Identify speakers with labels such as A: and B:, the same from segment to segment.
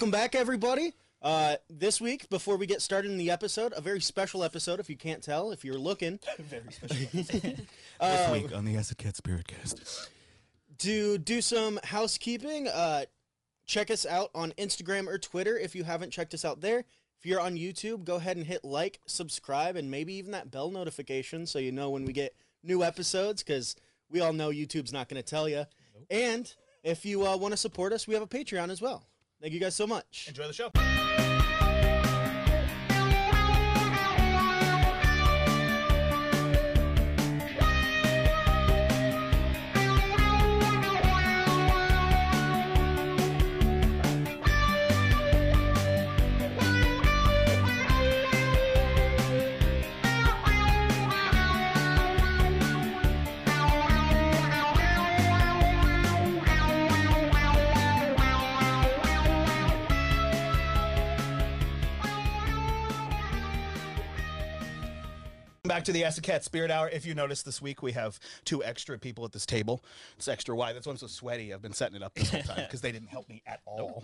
A: Welcome back, everybody. Uh, this week, before we get started in the episode, a very special episode. If you can't tell, if you're looking,
B: Very special.
A: Uh,
B: this week on the Acid Cat Spirit Cast.
A: to do some housekeeping, uh, check us out on Instagram or Twitter if you haven't checked us out there. If you're on YouTube, go ahead and hit like, subscribe, and maybe even that bell notification so you know when we get new episodes because we all know YouTube's not going to tell you. And if you uh, want to support us, we have a Patreon as well. Thank you guys so much.
B: Enjoy the show. Back to the Acid Cat Spirit Hour. If you notice this week, we have two extra people at this table. It's extra wide. That's why I'm so sweaty. I've been setting it up this whole time because they didn't help me at all.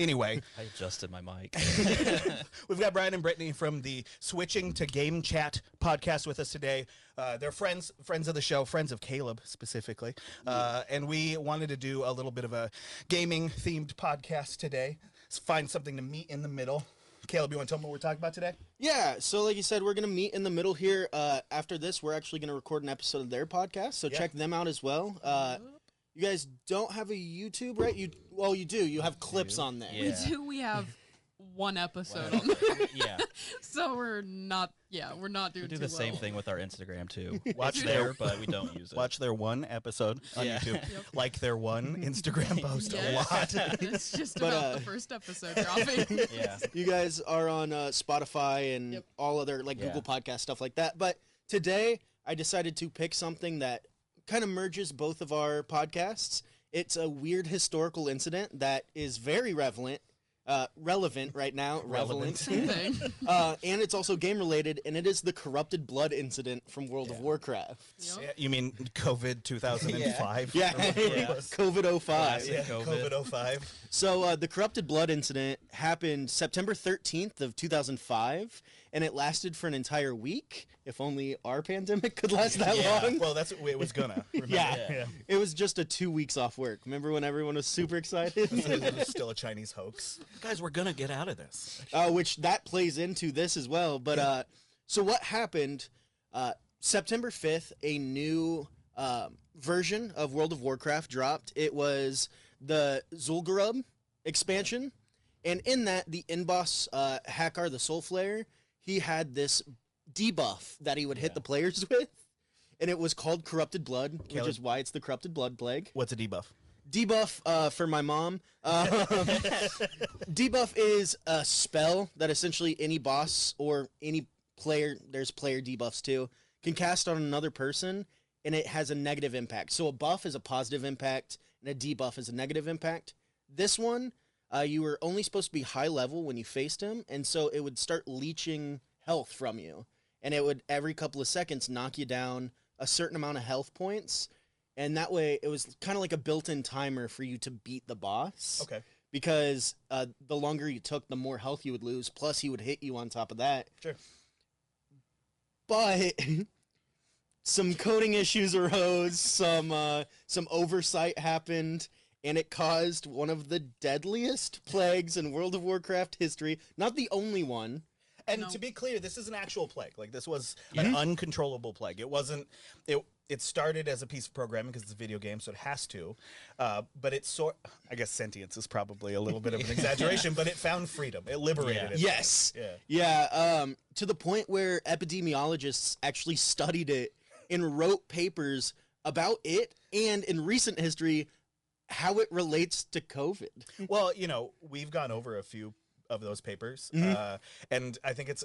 B: Anyway,
C: I adjusted my mic.
B: we've got Brian and Brittany from the Switching to Game Chat podcast with us today. Uh, they're friends, friends of the show, friends of Caleb specifically, uh, and we wanted to do a little bit of a gaming themed podcast today. Let's find something to meet in the middle. Caleb, you want to tell them what we're talking about today?
A: Yeah, so like you said, we're gonna meet in the middle here. Uh, after this, we're actually gonna record an episode of their podcast, so
B: Yeah.
A: check them out as well. Uh, you guys don't have a YouTube, right? You well, you do. You have clips on there.
C: Yeah.
D: We do. We have one episode
C: Wow.
D: on there,
C: yeah,
D: so we're not. Yeah, we're not doing
C: we do
D: too
C: the same thing with our Instagram too.
B: Watch their-
C: there, but we don't use it.
B: Watch their one episode on
C: Yeah.
B: YouTube,
D: Yep.
B: like their one Instagram post a lot.
D: it's just
A: But,
D: about
A: uh,
D: the first episode dropping.
C: Yeah,
A: You guys are on uh, Spotify and
D: Yep.
A: all other like
C: Yeah.
A: Google Podcast stuff like that. But today, I decided to pick something that kind of merges both of our podcasts. It's a weird historical incident that is very relevant, uh, relevant right now.
B: Relevant.
D: Same thing.
A: uh, and it's also game related, and it is the corrupted blood incident from World of Warcraft.
D: Yep.
B: Yeah, You mean COVID 2005?
A: Yeah,
C: Yeah.
A: COVID 05.
B: Yeah,
C: COVID.
B: COVID 05.
A: So uh, the corrupted blood incident happened September 13th of 2005, and it lasted for an entire week. If only our pandemic could last that
B: Yeah,
A: long.
B: well, that's what it was gonna. Remember?
A: Yeah.
B: yeah.
A: It was just a two weeks off work. Remember when everyone was super excited?
B: it was still a Chinese hoax. Guys, we're gonna get out of this.
A: uh, which that plays into this as well. But uh, so what happened? Uh, September fifth, a new um version of World of Warcraft dropped. It was the Zul'Gurub expansion, and in that, the in boss uh, Hakkar, the Soul Flayer, he had this debuff that he would hit
C: Yeah.
A: the players with. And it was called Corrupted Blood, which is why it's the Corrupted Blood Plague
B: What's a debuff?
A: debuff uh, for my mom. Um, debuff is a spell that essentially any boss or any player, there's player debuffs too, can cast on another person, and it has a negative impact. So a buff is a positive impact, and a debuff is a negative impact. This one, uh, you were only supposed to be high level when you faced him, and so it would start leeching health from you, and it would every couple of seconds knock you down a certain amount of health points and that way it was kind of like a built-in timer for you to beat the boss
B: Okay.
A: because uh, the longer you took the more health you would lose plus he would hit you on top of that
B: Sure.
A: but some coding issues arose some uh, some oversight happened and it caused one of the deadliest plagues in world of warcraft history not the only one
B: And
D: No.
B: to be clear, this is an actual plague. Like this was an uncontrollable plague. It wasn't. It it started as a piece of programming because it's a video game, so it has to. Uh, but it's sort. I guess sentience is probably a little bit of an exaggeration, but it found freedom. It liberated
C: Yeah.
B: it.
A: Yes.
B: Yeah.
A: Yeah. Um, to the point where epidemiologists actually studied it and wrote papers about it and in recent history how it relates to COVID.
B: Well, you know, we've gone over a few of those papers,
A: Mhm.
B: uh, and I think it's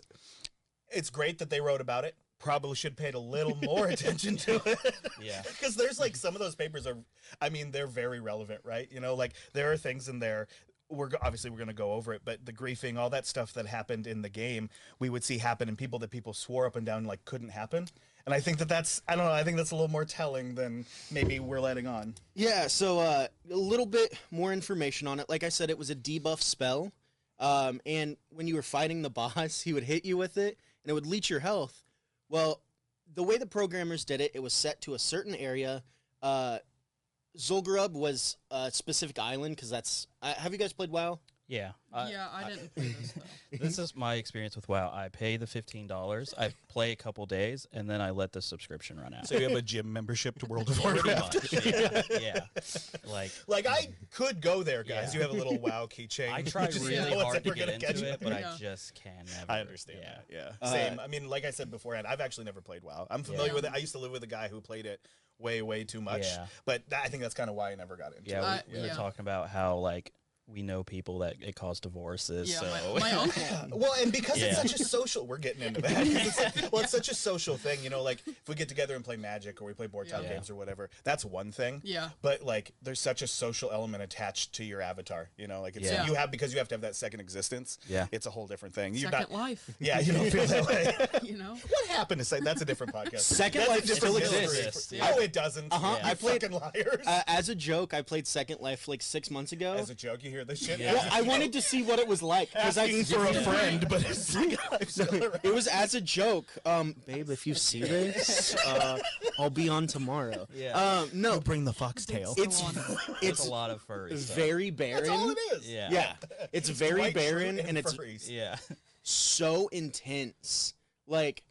B: it's great that they wrote about it. Probably should paid a little more attention to it.
C: Yeah.
B: because there's like some of those papers are, I mean, they're very relevant, right? You know, like there are things in there. We're obviously we're going to go over it, but the griefing, all that stuff that happened in the game, we would see happen in people that people swore up and down like couldn't happen, And I think that that's I don't know. I think that's a little more telling than maybe we're letting on.
A: Yeah, so uh, a little bit more information on it. Like I said, it was a debuff spell, um, and when you were fighting the boss, he would hit you with it, and it would leech your health. Well, the way the programmers did it, it was set to a certain area. Uh, Zul'Gurub was a specific island because that's. Uh, have you guys played WoW?
C: Yeah. I-
D: yeah, I, didn't play this though.
C: This is my experience with WoW. I pay the fifteen dollars. I play a couple days, and then I let the subscription run out.
B: So you have a gym membership to World of Warcraft.
C: much. Yeah. yeah. Like
B: Like I could go there, guys.
C: Yeah.
B: You have a little WoW keychain.
C: I try
B: Just
C: really
B: know
C: hard to get
B: gonna catch
C: into
B: you.
C: it, but
D: Yeah.
C: I just can never.
B: I understand
C: Yeah.
B: that. Yeah.
A: Uh,
B: Same. I mean, like I said beforehand, I've actually never played WoW. I'm familiar
D: Yeah.
B: with it. I used to live with a guy who played it way, way too much.
C: Yeah.
B: But that, I think that's kind of why I never got into
C: Yeah,
B: it.
D: Uh,
C: we, we
D: yeah.
C: were talking about how like we know people that it caused divorces.
D: Yeah,
C: so
D: my, my uncle.
B: Well, and because it's such a social, we're getting into that. It's like- well, it's such a social thing, you know. Like if we get together and play Magic or we play board top
D: Yeah.
B: games or whatever, that's one thing.
D: Yeah.
B: But like, there's such a social element attached to your avatar, you know. Like it's
C: Yeah.
B: you have because you have to have that second existence.
C: Yeah.
B: it's a whole different thing. You're
D: Second
B: not.
D: life.
B: Yeah, you don't feel that way.
D: You know.
B: what happened to say? That's a different podcast.
A: Second
B: That's a
A: Life
B: different
A: still
B: history.
C: exists.
D: Yeah.
B: Oh, it doesn't.
A: Uh-huh.
B: You
A: I played-
B: fucking liars.
A: Uh, as a joke, I played Second Life like six months ago.
B: As a joke, you hear this shit.
C: Yeah.
A: well, I wanted to see what it was like because I
B: asking for a friend, but it's Second Life still around.
A: It was as a joke. Um, babe, if you see this, uh, I'll be on tomorrow.
C: Yeah.
A: Um, no,
B: bring the foxtail.
A: it's
C: it's
A: it's
C: a lot of furry stuff.
A: very barren.
B: That's all it is.
C: Yeah.
A: Yeah, it's very
B: White
A: barren
B: fruit
A: and it's
B: furries.
C: Yeah.
A: so intense. Like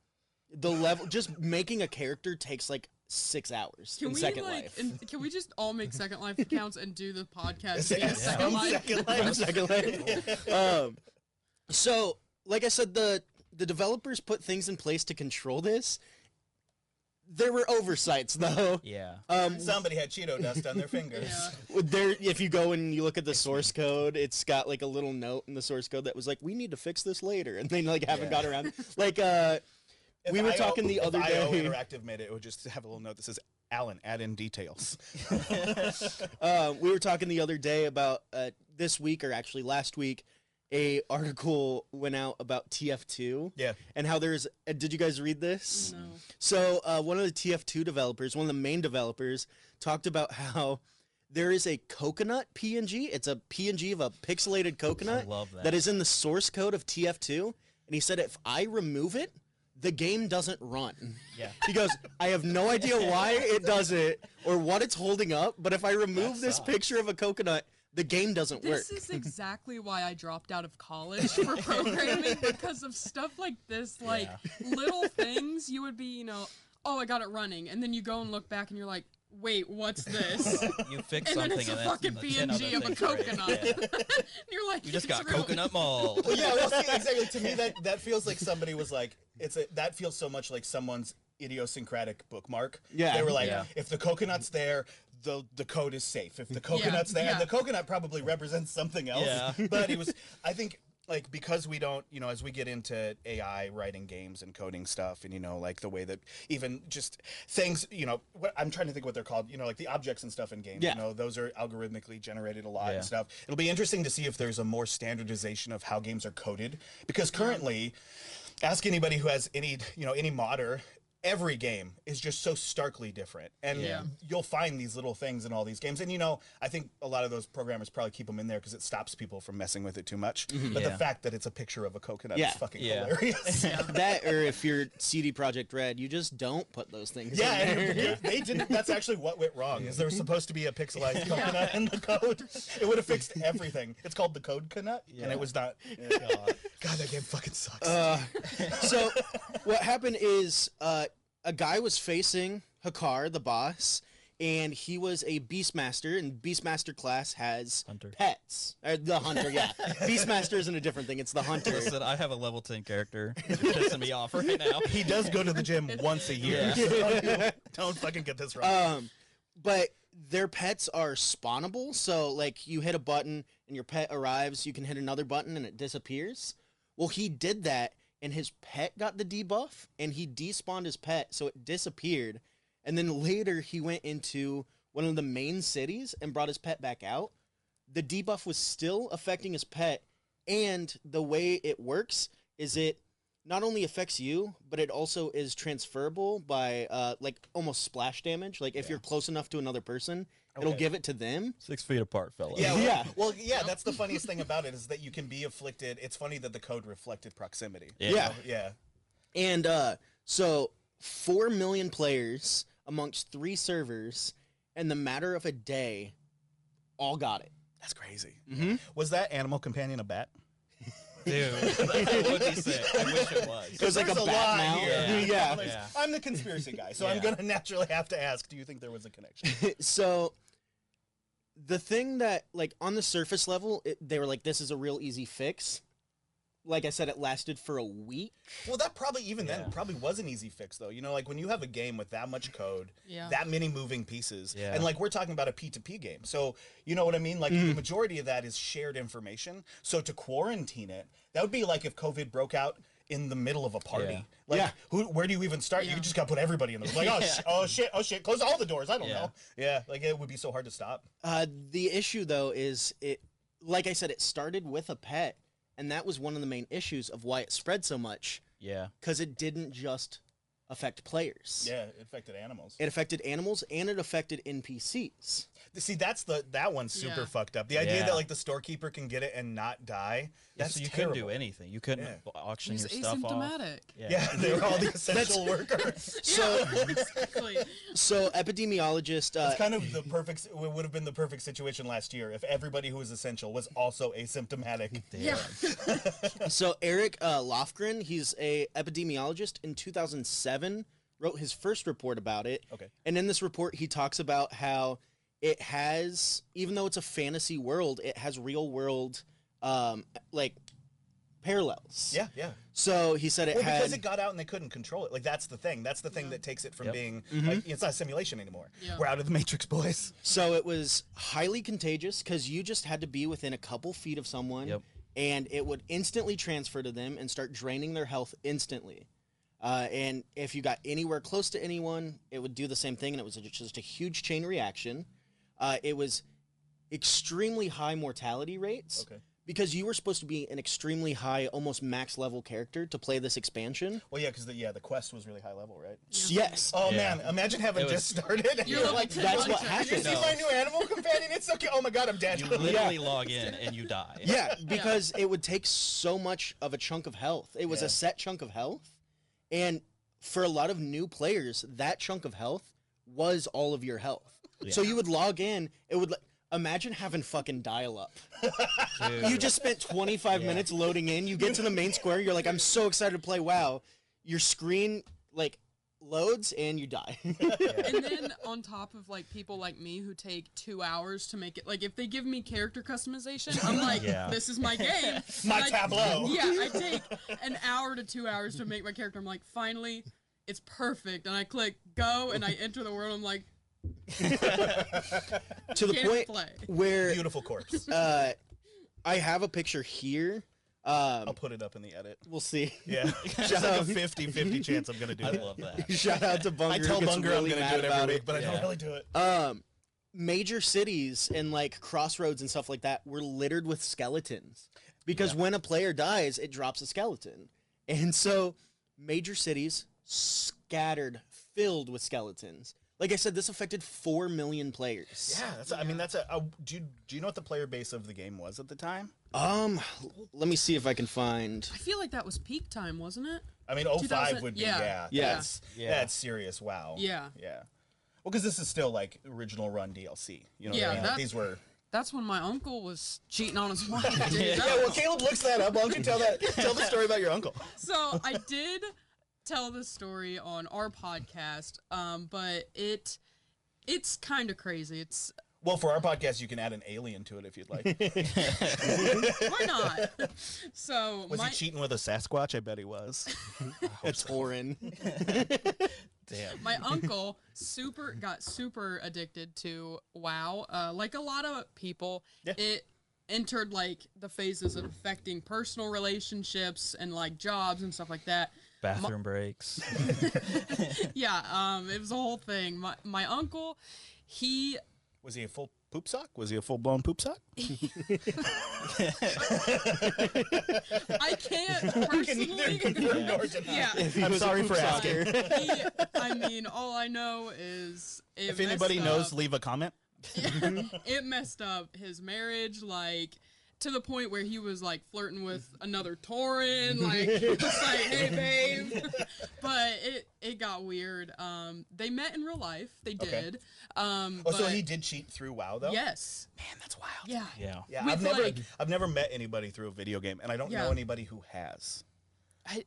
A: the level, just making a character takes like six hours
D: Can
A: in
D: we
A: Second
D: like?
A: Life.
D: And can we just all make Second Life accounts and do the podcast via
B: Yeah.
D: Second Life?
B: Second Life.
A: Second Life. um, so, like I said, the the developers put things in place to control this. There were oversights, though.
C: Yeah.
A: Um,
B: Somebody had Cheeto dust on their fingers.
D: Yeah.
A: there, if you go and you look at the source code, it's got like a little note in the source code that was like, "We need to fix this later," and they like haven't
C: Yeah.
A: got around. Like, uh,
B: If
A: We were
B: IO
A: talking the
B: if
A: other
B: IO
A: day-
B: Interactive made it. It would just have a little note that says, "Alan, add in details."
A: uh, we were talking the other day about uh, this week, or actually last week, a article went out about TF2
B: Yeah.
A: and how there's. Uh, did you guys read this?
D: No.
A: So uh, one of the TF2 developers, one of the main developers, talked about how there is a coconut PNG. It's a PNG of a pixelated coconut
C: love that.
A: that is in the source code of TF2, and he said if I remove it, the game doesn't run.
C: Yeah.
A: He goes, I have no idea why it does it or what it's holding up, but if I remove this picture of a coconut, the game doesn't work.
D: This is exactly why I dropped out of college for programming because of stuff like this, like little things you would be, you know, oh, I got it running, and then you go and look back and you're like, wait, what's this?
C: You fix
D: and then
C: something
D: it's a
C: and then
D: fucking
C: the 10 other
D: PNG of a
C: things are
D: coconut.
C: Yeah.
D: And you're like,
C: You just got
D: really-
C: coconut mold.
B: Well, yeah, well, see, exactly. To me, that that feels like somebody was like, it's a that feels so much like someone's idiosyncratic bookmark.
A: Yeah.
B: they were like,
C: Yeah.
B: if the coconut's there, the the code is safe. If the coconut's there,
D: yeah.
B: and the coconut probably represents something else.
C: Yeah.
B: but it was, I think. Like because we don't, you know, as we get into AI writing games and coding stuff, and you know, like the way that even just things, you know, what I'm trying to think what they're called, you know, like the objects and stuff in games,
A: Yeah.
B: you know, those are algorithmically generated a lot
C: Yeah.
B: and stuff. It'll be interesting to see if there's a more standardization of how games are coded because currently ask anybody who has any, you know, any modder every game is just so starkly different and
C: Yeah.
B: you'll find these little things in all these games and you know i think a lot of those programmers probably keep them in there because it stops people from messing with it too much but the
C: Mm-hmm. Yeah.
B: fact that it's a picture of a coconut
A: Yeah.
B: is fucking
C: Yeah.
B: hilarious
A: that, or if you're CD Projekt Red, you just don't put those things.
B: Yeah,
A: there.
B: they didn't. That's actually what went wrong. Is there was supposed to be a pixelized coconut in the code? It would have fixed everything. It's called the code canut, and it was not. God. that game fucking sucks.
A: Uh, so what happened is uh, a guy was facing Hakkar, the boss, and he was a Beastmaster, and Beastmaster class has
C: Hunter.
A: pets. Or the hunter, yeah. Beastmaster isn't a different thing; it's the hunter.
C: Listen, I have a level 10 character. You're pissing me off right now.
B: he does go to the gym once a year. so don't fucking get this wrong.
A: Um, but their pets are spawnable, so like you hit a button and your pet arrives, you can hit another button and it disappears. Well, he did that, and his pet got the debuff, and he despawned his pet, so it disappeared. And then later he went into one of the main cities and brought his pet back out. The debuff was still affecting his pet, and the way it works is it not only affects you, but it also is transferable by uh, like almost splash damage. Like if you're close enough to another person, it'll give it to them.
C: Six feet apart, fellas.
B: Yeah, well,
A: Yeah.
B: Well, yeah, that's the funniest thing about it is that you can be afflicted. It's funny that the code reflected proximity.
C: Yeah.
A: Yeah.
B: Yeah.
A: And uh, so, 4 million players amongst three servers, in the matter of a day, all got it.
B: That's crazy.
A: Mm-hmm.
B: Was that animal companion a bat?
C: Dude, that would be sick. I wish it was.
A: It was like a
B: a
A: bat
B: lot
A: mount.
B: here.
A: Yeah.
B: There's-
C: Yeah.
B: I'm the conspiracy guy, so I'm gonna naturally have to ask: Do you think there was a connection?
A: so, the thing that, like, on the surface level, it, they were like, this is a real easy fix. Like I said, it lasted for a week.
B: well, that probably even
C: Yeah.
B: then probably was an easy fix, though. You know, like when you have a game with that much code,
D: Yeah.
B: that many moving pieces,
C: Yeah.
B: and like we're talking about a P2P game, so you know what I mean. Like
A: Mm.
B: the majority of that is shared information. So to quarantine it, that would be like if COVID broke out in the middle of a party.
C: Yeah.
B: Like,
A: Yeah.
B: who? Where do you even start?
D: Yeah.
B: You just got to put everybody in the like, oh,
C: Yeah.
B: sh- oh shit, oh shit, close all the doors. I don't
C: Yeah.
B: know. Yeah, like it would be so hard to stop.
A: Uh, the issue though is it, like I said, it started with a pet, and that was one of the main issues of why it spread so much
C: Yeah.
A: because it didn't just affect players.
B: Yeah, it affected animals.
A: It affected animals and it affected NPCs.
B: See, that's the that one's super
D: Yeah.
B: fucked up. The idea
C: Yeah.
B: that like the storekeeper can get it and not die.
C: Yeah,
B: That's
C: so you
B: terrible.
C: couldn't do anything. You couldn't
B: Yeah.
C: auction
D: He's
C: your stuff off.
D: asymptomatic.
B: Yeah, they were all the essential workers.
A: So,
D: Yeah, exactly.
A: so epidemiologist. Uh,
B: It's kind of the perfect. It would have been the perfect situation last year if everybody who was essential was also asymptomatic.
D: Yeah.
A: so Eric uh, Lofgren, he's a epidemiologist in 2007, wrote his first report about it.
B: Okay.
A: And in this report, he talks about how it has, even though it's a fantasy world, it has real world, um, like parallels.
B: Yeah, yeah.
A: So he said it
B: Well,
A: had.
B: because it got out and they couldn't control it. Like that's the thing. That's the thing
D: Yeah.
B: that takes it from
C: Yep.
B: being.
A: Mm-hmm.
B: Like, it's not a simulation anymore.
D: Yeah.
B: We're out of the Matrix, boys.
A: So it was highly contagious because you just had to be within a couple feet of someone,
C: Yep.
A: and it would instantly transfer to them and start draining their health instantly. Uh, and if you got anywhere close to anyone, it would do the same thing, and it was just a huge chain reaction. Uh, it was extremely high mortality rates
B: Okay.
A: because you were supposed to be an extremely high, almost max level character to play this expansion.
B: Well, yeah, because the yeah the quest was really high level, right?
A: Yes.
B: Oh
C: Yeah.
B: man, imagine having
C: was-
B: just started. And
D: You're
B: you're like,
D: 10
A: that's what
D: hunter.
B: you see
C: No.
B: my new animal companion? It's okay. Oh my god, I'm dead.
C: You literally log in and you die.
A: Yeah, because it would take so much of a chunk of health. It was
B: Yeah.
A: a set chunk of health. And for a lot of new players, that chunk of health was all of your health. So you would log in, it would like imagine having fucking dial up. You just spent 25
C: Yeah.
A: minutes loading in, you get to the main square, you're like I'm so excited to play WoW. Your screen like loads and you die.
D: and then on top of like people like me who take two hours to make it like if they give me character customization i'm like
C: Yeah.
D: this is my game
B: My
D: And I-
B: tableau.
D: yeah i take an hour to two hours to make my character i'm like finally it's perfect and i click go and i enter the world i'm like
A: to the
D: Can't
A: point
D: play.
A: where
B: Beautiful corpse.
A: uh I have a picture here. Um,
B: I'll put it up in the edit.
A: we'll see.
B: Yeah, just like a 50-50 chance I'm gonna do
C: I
B: it.
C: love that.
A: Shout out to Bunger.
B: I
A: who
B: tell
A: gets
B: Bunger
A: really
B: I'm gonna do it every week, but I
C: Yeah.
B: don't really do it.
A: Um, major cities and like crossroads and stuff like that were littered with skeletons because when a player dies, it drops a skeleton, and so major cities scattered, filled with skeletons. Like I said, this affected four million players.
B: Yeah, that's. I mean, that's a. a do you do you know what the player base of the game was at the time?
A: Um, let me see if I can find.
D: i feel like that was peak time wasn't it
B: I mean, 05
D: 2000
B: would be
D: yeah.
B: yeah.
A: Yeah.
B: That's,
C: Yeah.
B: that's serious. Wow.
D: Yeah.
B: Yeah. Well, because this is still like original run DLC. You know what
D: Yeah,
B: I mean? Like,
D: that-
B: these were.
D: that's when my uncle was cheating on his wife dude.
C: Yeah,
B: Yeah. Well, Caleb looks that up. Why don't you tell that? Tell the story about your uncle.
D: so I did tell this story on our podcast, um, but it it's kind of crazy. It's
B: Well, for our podcast, you can add an alien to it if you'd like.
D: why not? so
B: Was
D: my
B: he cheating with a Sasquatch? I bet he was.
A: It's Torin.
C: Damn.
D: my uncle super got super addicted to WoW. Uh, like a lot of people,
B: Yeah.
D: it entered like the phases of affecting personal relationships and like jobs and stuff like that.
C: Bathroom breaks.
D: Yeah, um, it was a whole thing. My my uncle, he
B: Was he a full poop sock? Was he a full blown poop sock?
D: I can't personally,
B: neither confirm nor deny.
D: yeah.
A: If he
B: I'm sorry
A: poop
B: for asking.
A: soccer.
D: He, I mean, all I know is it
B: If anybody
D: messed
B: knows,
D: up-
B: leave a comment.
D: it messed up his marriage, like to the point where he was like flirting with another Torin, like it's like, hey babe. but it it got weird. Um, they met in real life. They
B: Okay.
D: did. Um,
B: Oh, so he did cheat through WoW though.
D: Yes.
B: Man, that's wild.
D: Yeah.
C: Yeah.
B: Yeah,
D: With,
B: I've never,
D: like-
B: I've never met anybody through a video game, and I don't know anybody who has.
D: I-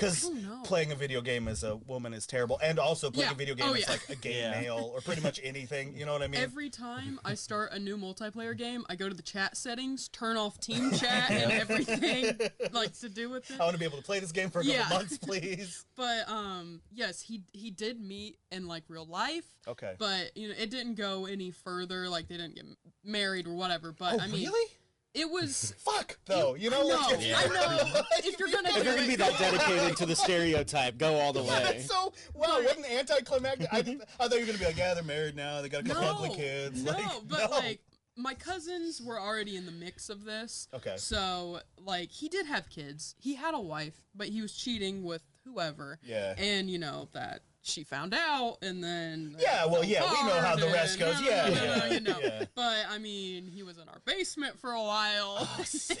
B: Because
D: I don't
B: playing a video game as a woman is terrible, and also playing
D: Yeah.
B: a video game
D: Oh,
B: is
D: yeah.
B: like a gay
C: Yeah.
B: male or pretty much anything. You know what I mean?
D: Every time I start a new multiplayer game, I go to the chat settings, turn off team chat and everything like to do with it.
B: I want to be able to play this game for a couple months, please.
D: But um, yes, he he did meet in like real life.
B: Okay.
D: But you know, it didn't go any further. Like they didn't get married or whatever. But
B: oh,
D: I mean,
B: really?
D: It was.
B: Fuck, though. You know,
D: I know,
B: if you-
D: I know. If you're gonna
A: If you're gonna be that dedicated to the stereotype, go all the
B: Yeah,
A: way.
B: that's so wow. What an anticlimactic! I, I thought you were gonna be like, yeah, they're married now. They got a couple
D: no,
B: ugly kids.
D: no,
B: like,
D: but
B: no.
D: like my cousins were already in the mix of this.
B: Okay.
D: So like he did have kids. He had a wife, but he was cheating with whoever.
B: Yeah.
D: And you know that she found out, and then
B: Yeah, well, yeah, we know how the rest goes.
D: no,
B: Yeah,
D: no, no,
B: yeah,
D: you know.
B: yeah.
D: But I mean, he was in our basement for a while.
B: Oh, sick.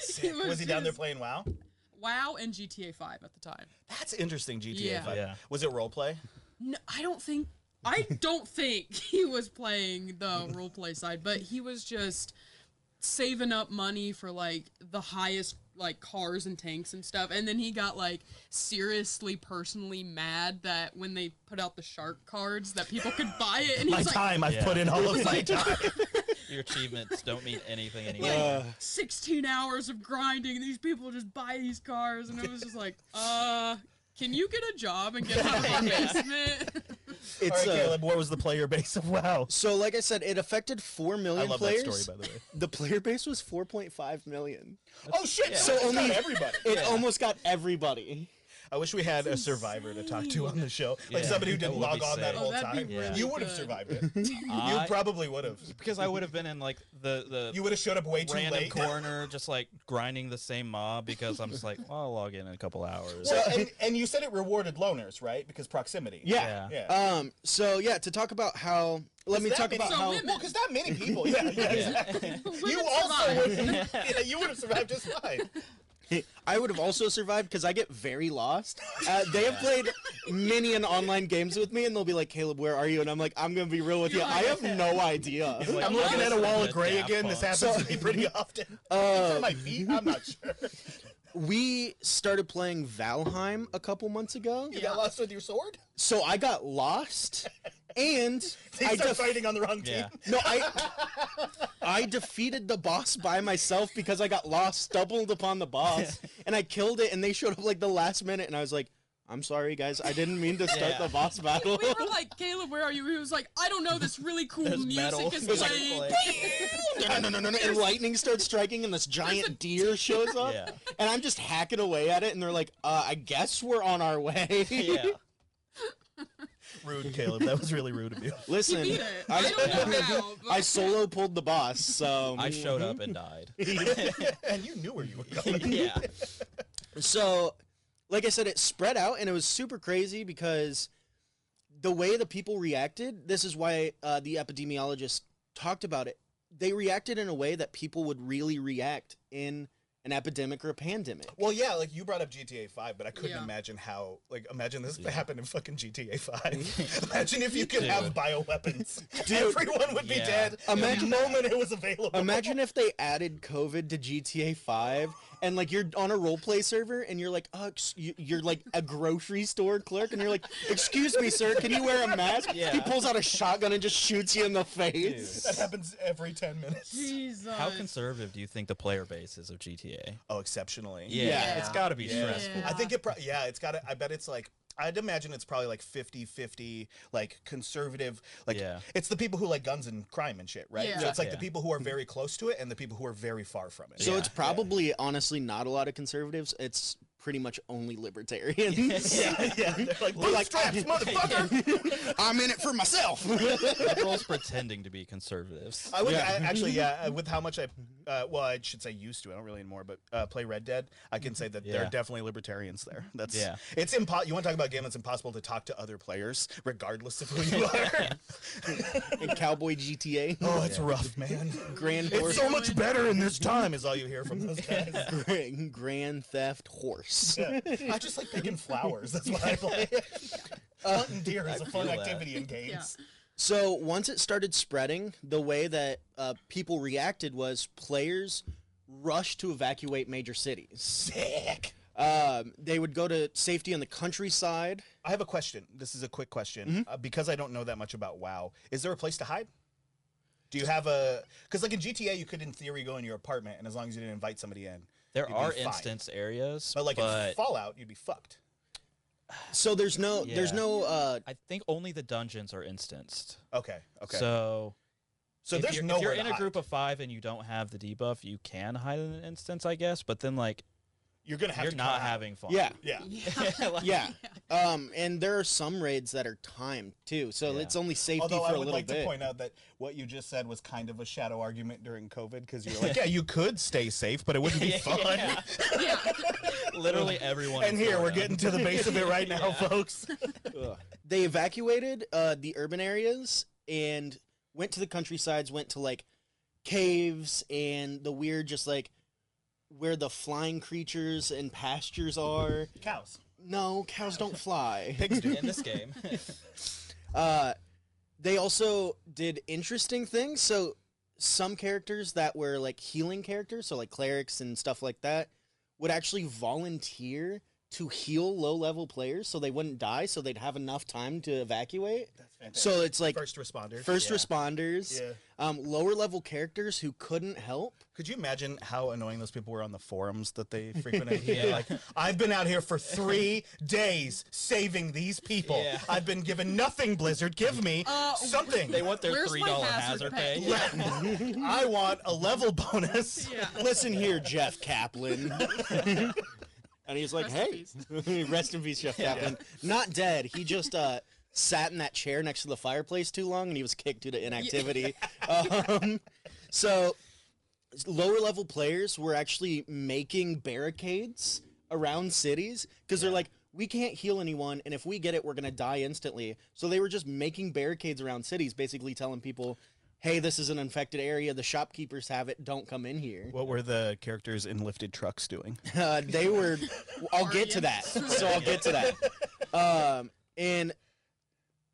B: sick. Was,
D: was
B: he down there playing WoW?
D: WoW and GTA Five at the time.
B: That's interesting. GTA
D: Yeah.
B: 5.
C: Yeah.
B: Was it role play?
D: No, I don't think. I don't think he was playing the role play side, but he was just saving up money for like the highest like cars and tanks and stuff. And then he got like seriously personally mad that when they put out the shark cards that people could buy it and
B: My
D: he's like
B: time. I've
C: Yeah.
B: put in all of my time.
C: Your achievements don't mean anything anymore.
A: Uh,
D: 16 hours of grinding these people just buy these cars and it was just like, uh can you get a job and get out of our basement?
B: all
A: it's
B: right,
A: uh,
B: Caleb. What was the player base of WoW?
A: so like I said, it affected four million I
B: love
A: players.
B: that story, by the way.
A: The player base was 4.5 million.
B: Oh shit!
C: Yeah.
B: So
A: So
B: only
A: only-
B: everybody.
A: It almost got everybody.
B: I wish we had a survivor to talk to on the show, like
C: Yeah,
B: somebody who didn't log
C: be
B: on that whole
D: Oh,
B: time.
D: be
C: Yeah.
D: really
B: You would have survived it. you probably would have.
C: because I would have been in like the the
B: You would have showed up way too
C: random
B: late.
C: corner, just like grinding the same mob because I'm just like, well, I'll log in in a couple hours.
B: Well, and, and you said it rewarded loners, right? Because proximity.
A: Yeah.
B: Yeah.
A: Um. So yeah, to talk about how. Let me talk about
D: So
A: how.
D: women-
B: Well, because that many people. Yeah, yeah, exactly. you also
D: survive.
B: would. Yeah, you would have survived just fine.
A: I would have also survived because I get very lost. Uh, they have played many an online games with me, and they'll be like, "Caleb, where are you?" And I'm like, "I'm gonna be real with you. I have no idea."
C: like,
B: I'm looking at a wall of gray
C: Daft
B: again. This
C: Punk.
B: happens to me pretty often.
A: Uh,
B: my feet? I'm not sure.
A: we started playing Valheim a couple months ago,
B: You got lost with your sword?
A: so I got lost, and
B: They
A: I
B: start
A: def-
B: fighting on the wrong team.
C: Yeah.
A: no, I I defeated the boss by myself because I got lost, stumbled upon the boss, and I killed it. And they showed up like the last minute, and I was like, "I'm sorry, guys, I didn't mean to start
C: Yeah.
A: the boss battle."
D: we were like, Caleb, where are you? He was like, I don't know. This really cool
C: There's
D: music
C: metal.
D: is
C: It's like
D: playing.
C: play-
A: no, no, no, no, no, and lightning starts striking, and this giant deer shows up,
C: Yeah.
A: and I'm just hacking away at it, and they're like, uh, "I guess we're on our way."
C: yeah.
B: Rude, Caleb. That was really rude of you.
A: Listen,
D: He beat. I don't know how, but
A: I solo pulled the boss, so
C: I showed up and died.
B: and you knew where you were going.
C: yeah.
A: So, like I said, it spread out and it was super crazy because the way the people reacted. This is why uh, the epidemiologist talked about it. They reacted in a way that people would really react in an epidemic or a pandemic.
B: Well, yeah, like you brought up GTA 5, but I couldn't
D: Yeah.
B: imagine how, like, imagine this happened in fucking GTA 5. imagine if you could have
C: Dude.
B: bioweapons. Everyone would be
C: Yeah.
B: dead
A: Imagine-
B: the moment it was available.
A: Imagine if they added COVID to GTA 5 and like you're on a roleplay server and you're like, uh, ex- you- you're like a grocery store clerk and you're like, excuse me, sir, can you wear a mask?
C: Yeah.
A: He pulls out a shotgun and just shoots you in the face.
B: that happens every 10 minutes.
D: Jesus.
C: How conservative do you think the player base is of GTA?
B: Oh, exceptionally.
C: Yeah,
A: Yeah.
C: it's got to be
B: Yeah.
C: stressful.
B: I think it, pro- yeah, it's got to, I bet it's like, I'd imagine it's probably like 50 50, like conservative. Like,
C: Yeah.
B: it's the people who like guns and crime and shit, right?
D: Yeah.
B: So it's like the people who are very close to it and the people who are very far from it.
A: So
C: Yeah.
A: it's probably honestly not a lot of conservatives. It's pretty much only libertarians.
B: yeah, yeah. They're like bootstraps, motherfucker.
A: I'm in it for myself.
C: Liberals pretending to be conservatives.
B: I would
A: Yeah.
B: I, actually, yeah. uh, With how much I, uh, well, I should say used to. I don't really anymore, but uh, play Red Dead. I can say that there are definitely libertarians there. That's
C: Yeah.
B: It's impo- You want to talk about a game that's impossible to talk to other players, regardless of who you are.
A: in Cowboy GTA,
B: oh, it's rough, man.
A: Grand
B: It's
A: Horse,
B: so much better in this time, is all you hear from those guys.
A: Grand, Grand Theft Horse.
B: Yeah. I just like picking flowers. That's what I play. Hunting deer is a fun
C: feel that.
B: activity in games.
A: So once it started spreading, the way that uh, people reacted was players rushed to evacuate major cities.
B: Sick.
A: Um, they would go to safety on the countryside.
B: I have a question. This is a quick question
A: Mm-hmm.
B: uh, because I don't know that much about WoW. Is there a place to hide? Do you have a? Because like in GTA, you could in theory go in your apartment, and as long as you didn't invite somebody in,
C: There
B: you'd
C: are
B: fine.
C: instance areas,
B: But like
C: but
B: in Fallout, you'd be fucked.
A: So there's no, there's no. Uh,
C: I think only the dungeons are instanced.
B: Okay. Okay. So,
C: So, if
B: there's
C: you're,
B: nowhere
C: if you're
B: to
C: in a
B: hide.
C: group of five and you don't have the debuff, you can hide in an instance, I guess. But then, like,
B: You're gonna have
C: you're
B: to
C: not having fun.
A: yeah,
B: Yeah.
D: Yeah.
C: Like,
A: yeah. Um, and there are some raids that are timed too, so
C: Yeah.
A: it's only safety
B: Although
A: for
B: I
A: a
B: would
A: little
B: like
A: bit.
B: to point out that what you just said was kind of a shadow argument during COVID because you're like, yeah, you could stay safe, but it wouldn't be fun.
C: Yeah.
D: yeah.
C: Literally everyone.
B: And here we're getting to the base of it right now, folks.
A: they evacuated uh, the urban areas and went to the countrysides, went to like caves and the weird, just like where the flying creatures and pastures are.
B: Cows.
A: No, cows don't fly.
B: Pigs do.
C: in this game.
A: Uh, they also did interesting things. So some characters that were like healing characters, so like clerics and stuff like that, would actually volunteer to heal low level players so they wouldn't die, so they'd have enough time to evacuate.
B: That's fantastic.
A: So it's like
B: First responders,
A: first
C: Yeah.
A: responders,
B: Yeah.
A: um, lower level characters who couldn't help.
B: Could you imagine how annoying those people were on the forums that they frequented?
C: Yeah.
B: Like, I've been out here for three days saving these people.
C: Yeah.
B: I've been given nothing, Blizzard. Give me
D: Uh,
B: something.
C: they want their
D: Where's
C: three dollar
D: hazard
C: hazard
D: pay?
C: pay.
B: I want a level bonus.
D: Yeah.
A: Listen here, Jeff Kaplan. and he's like,
D: Rest in
A: hey, rest in peace, Jeff Kaplan. Not dead. He just uh, sat in that chair next to the fireplace too long and he was kicked due to inactivity. um, so, lower level players were actually making barricades around cities because they're like, we can't heal anyone, and if we get it, we're gonna die instantly. So they were just making barricades around cities, basically telling people, "Hey, this is an infected area. The shopkeepers have it. Don't come in here."
B: What were the characters in lifted trucks doing?
A: Uh, they were. I'll get to that. So I'll get to that. Um, and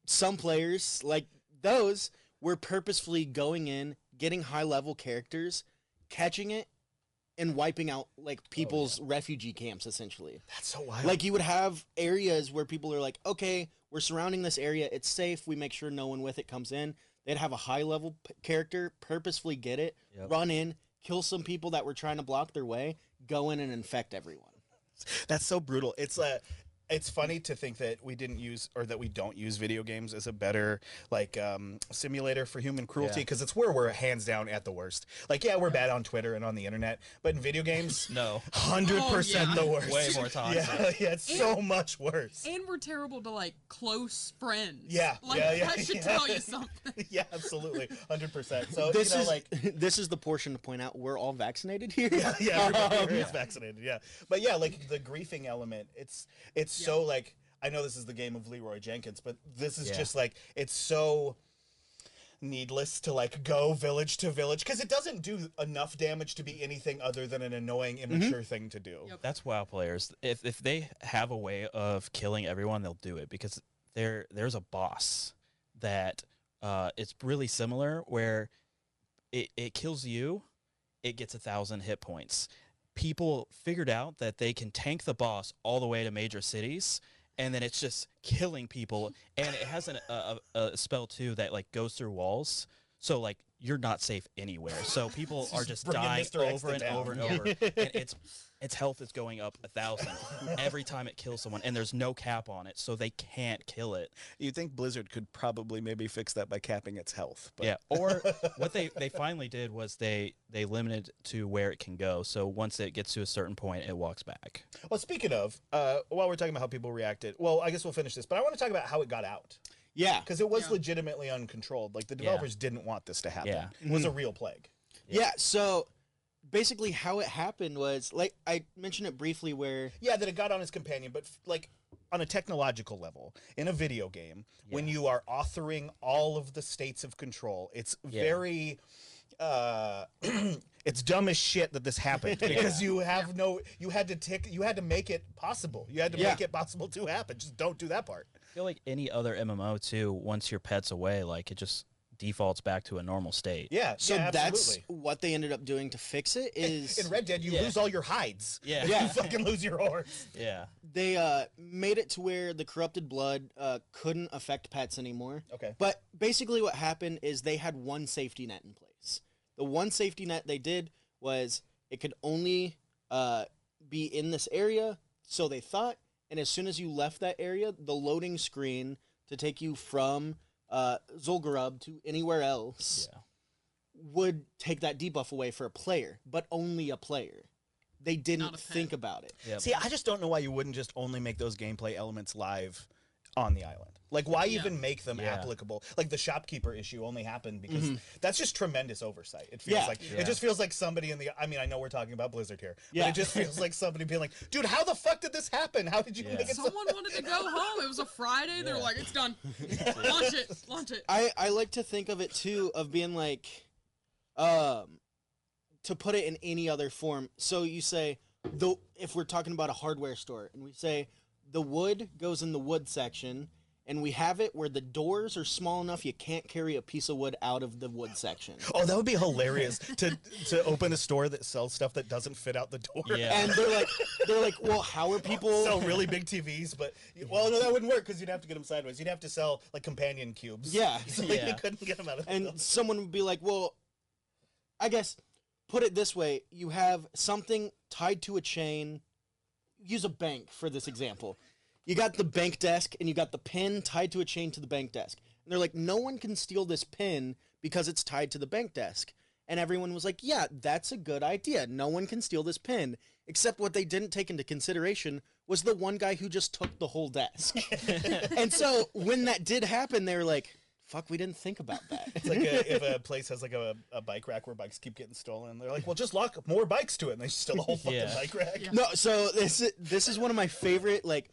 A: some players like those were purposefully going in, getting high level characters, catching it, and wiping out like people's refugee camps essentially.
B: That's so wild.
A: Like you would have areas where people are like, okay, we're surrounding this area. It's safe. We make sure no one with it comes in. They'd have a high level p- character purposefully get it,
C: Yep.
A: run in, kill some people that were trying to block their way, go in and infect everyone.
B: That's so brutal. It's uh it's funny to think that we didn't use or that we don't use video games as a better like um, simulator for human cruelty
C: Yeah.
B: because it's where we're hands down at the worst. Like yeah, we're bad on Twitter and on the internet, but in video games,
C: No.
B: hundred
D: Oh,
B: percent
D: yeah.
B: the worst.
C: Way more toxic.
B: Yeah, yeah, it's so much worse.
D: And we're terrible to like close friends.
B: Yeah,
D: Like
B: yeah, yeah,
D: that should
B: yeah.
D: tell you something.
B: yeah, absolutely, hundred percent. So
A: This
B: you know,
A: is
B: like
A: this is the portion to point out we're all vaccinated here.
B: yeah, yeah, everybody
A: Um,
B: here is vaccinated. Yeah, but yeah, like the griefing element, it's it's so like I know this is the game of Leeroy Jenkins, but this is
C: Yeah.
B: just like it's so needless to like go village to village because it doesn't do enough damage to be anything other than an annoying, immature thing to do.
D: Yep.
C: That's WoW players. If if they have a way of killing everyone, they'll do it because there there's a boss that uh, it's really similar where it, it kills you, it gets a thousand hit points. People figured out that they can tank the boss all the way to major cities, and then it's just killing people. And it has an, a, a, a spell too that like goes through walls. So like you're not safe anywhere. So people are just dying
B: Mr. X
C: over and over and over, and it's its health is going up a thousand every time it kills someone, and there's no cap on it, so they can't kill it.
B: You think Blizzard could probably maybe fix that by capping its health? But
C: Yeah. Or what they they finally did was they they limited to where it can go. So once it gets to a certain point, it walks back.
B: Well, speaking of, uh, while we're talking about how people reacted, well, I guess we'll finish this, but I want to talk about how it got out
A: Yeah.
B: because it was
D: Yeah.
B: legitimately uncontrolled. Like the
C: Yeah.
B: developers didn't want this to happen.
C: Yeah.
B: It was a real plague.
A: Yeah. So basically, how it happened was like I mentioned it briefly, where
B: Yeah, that it got on his companion, but f- like on a technological level, in a video game, when you are authoring all of the states of control, it's
C: Yeah.
B: very. Uh, it's dumb as shit that this happened because you have no, you had to tick, you had to make it possible. You had to
A: Yeah.
B: make it possible to happen. Just don't do that part.
C: I feel like any other MMO too, once your pet's away, like it just defaults back to a normal state.
B: Yeah,
A: so
B: yeah,
A: that's what they ended up doing to fix it. Is
B: in Red Dead, you
C: Yeah.
B: lose all your hides.
C: Yeah.
B: you fucking lose your horse.
C: Yeah.
A: they uh, made it to where the corrupted blood uh, couldn't affect pets anymore.
B: Okay.
A: But basically, what happened is they had one safety net in place. The one safety net they did was it could only uh, be in this area, so they thought. And as soon as you left that area, the loading screen to take you from uh, Zul'Gurub to anywhere else
C: Yeah.
A: would take that debuff away for a player, but only a player. They didn't
D: Not a pet.
A: think about it.
C: Yep.
B: See, I just don't know why you wouldn't just only make those gameplay elements live on the island. Like, why
D: Yeah.
B: even make them
C: Yeah.
B: applicable? Like the shopkeeper issue only happened because that's just tremendous oversight. It feels
A: Yeah.
B: like
C: Yeah.
B: it just feels like somebody in the. I mean, I know we're talking about Blizzard here, but it just feels like somebody being like, "Dude, how the fuck did this happen? How did you
C: Yeah.
B: make it?" so
D: Someone wanted to go home. It was a Friday. They were
C: Yeah.
D: like, "It's done. launch it. Launch it."
A: I, I like to think of it too of being like um to put it in any other form so you say the if we're talking about a hardware store and we say the wood goes in the wood section and we have it where the doors are small enough you can't carry a piece of wood out of the wood section
B: Oh, that would be hilarious to to open a store that sells stuff that doesn't fit out the door.
C: Yeah.
A: and they're like they're like well how are people
B: Sell really big TVs, but well, no, that wouldn't work because you'd have to get them sideways. You'd have to sell like companion cubes.
A: Yeah.
B: so
C: Yeah.
B: you couldn't get them out of the
A: and someone would be like, "Well, I guess put it this way: you have something tied to a chain. Use a bank for this example. You got the bank desk, and you got the pin tied to a chain to the bank desk. And they're like, no one can steal this pin because it's tied to the bank desk. And everyone was like, yeah, that's a good idea. No one can steal this pin. Except what they didn't take into consideration was the one guy who just took the whole desk. and so when that did happen, they were like, fuck, we didn't think about that.
B: It's like a, if a place has like a, a bike rack where bikes keep getting stolen, they're like, well, just lock more bikes to it, and they steal the whole fucking
C: Yeah.
B: bike rack.
D: Yeah.
A: No, so this is, this is one of my favorite. Like,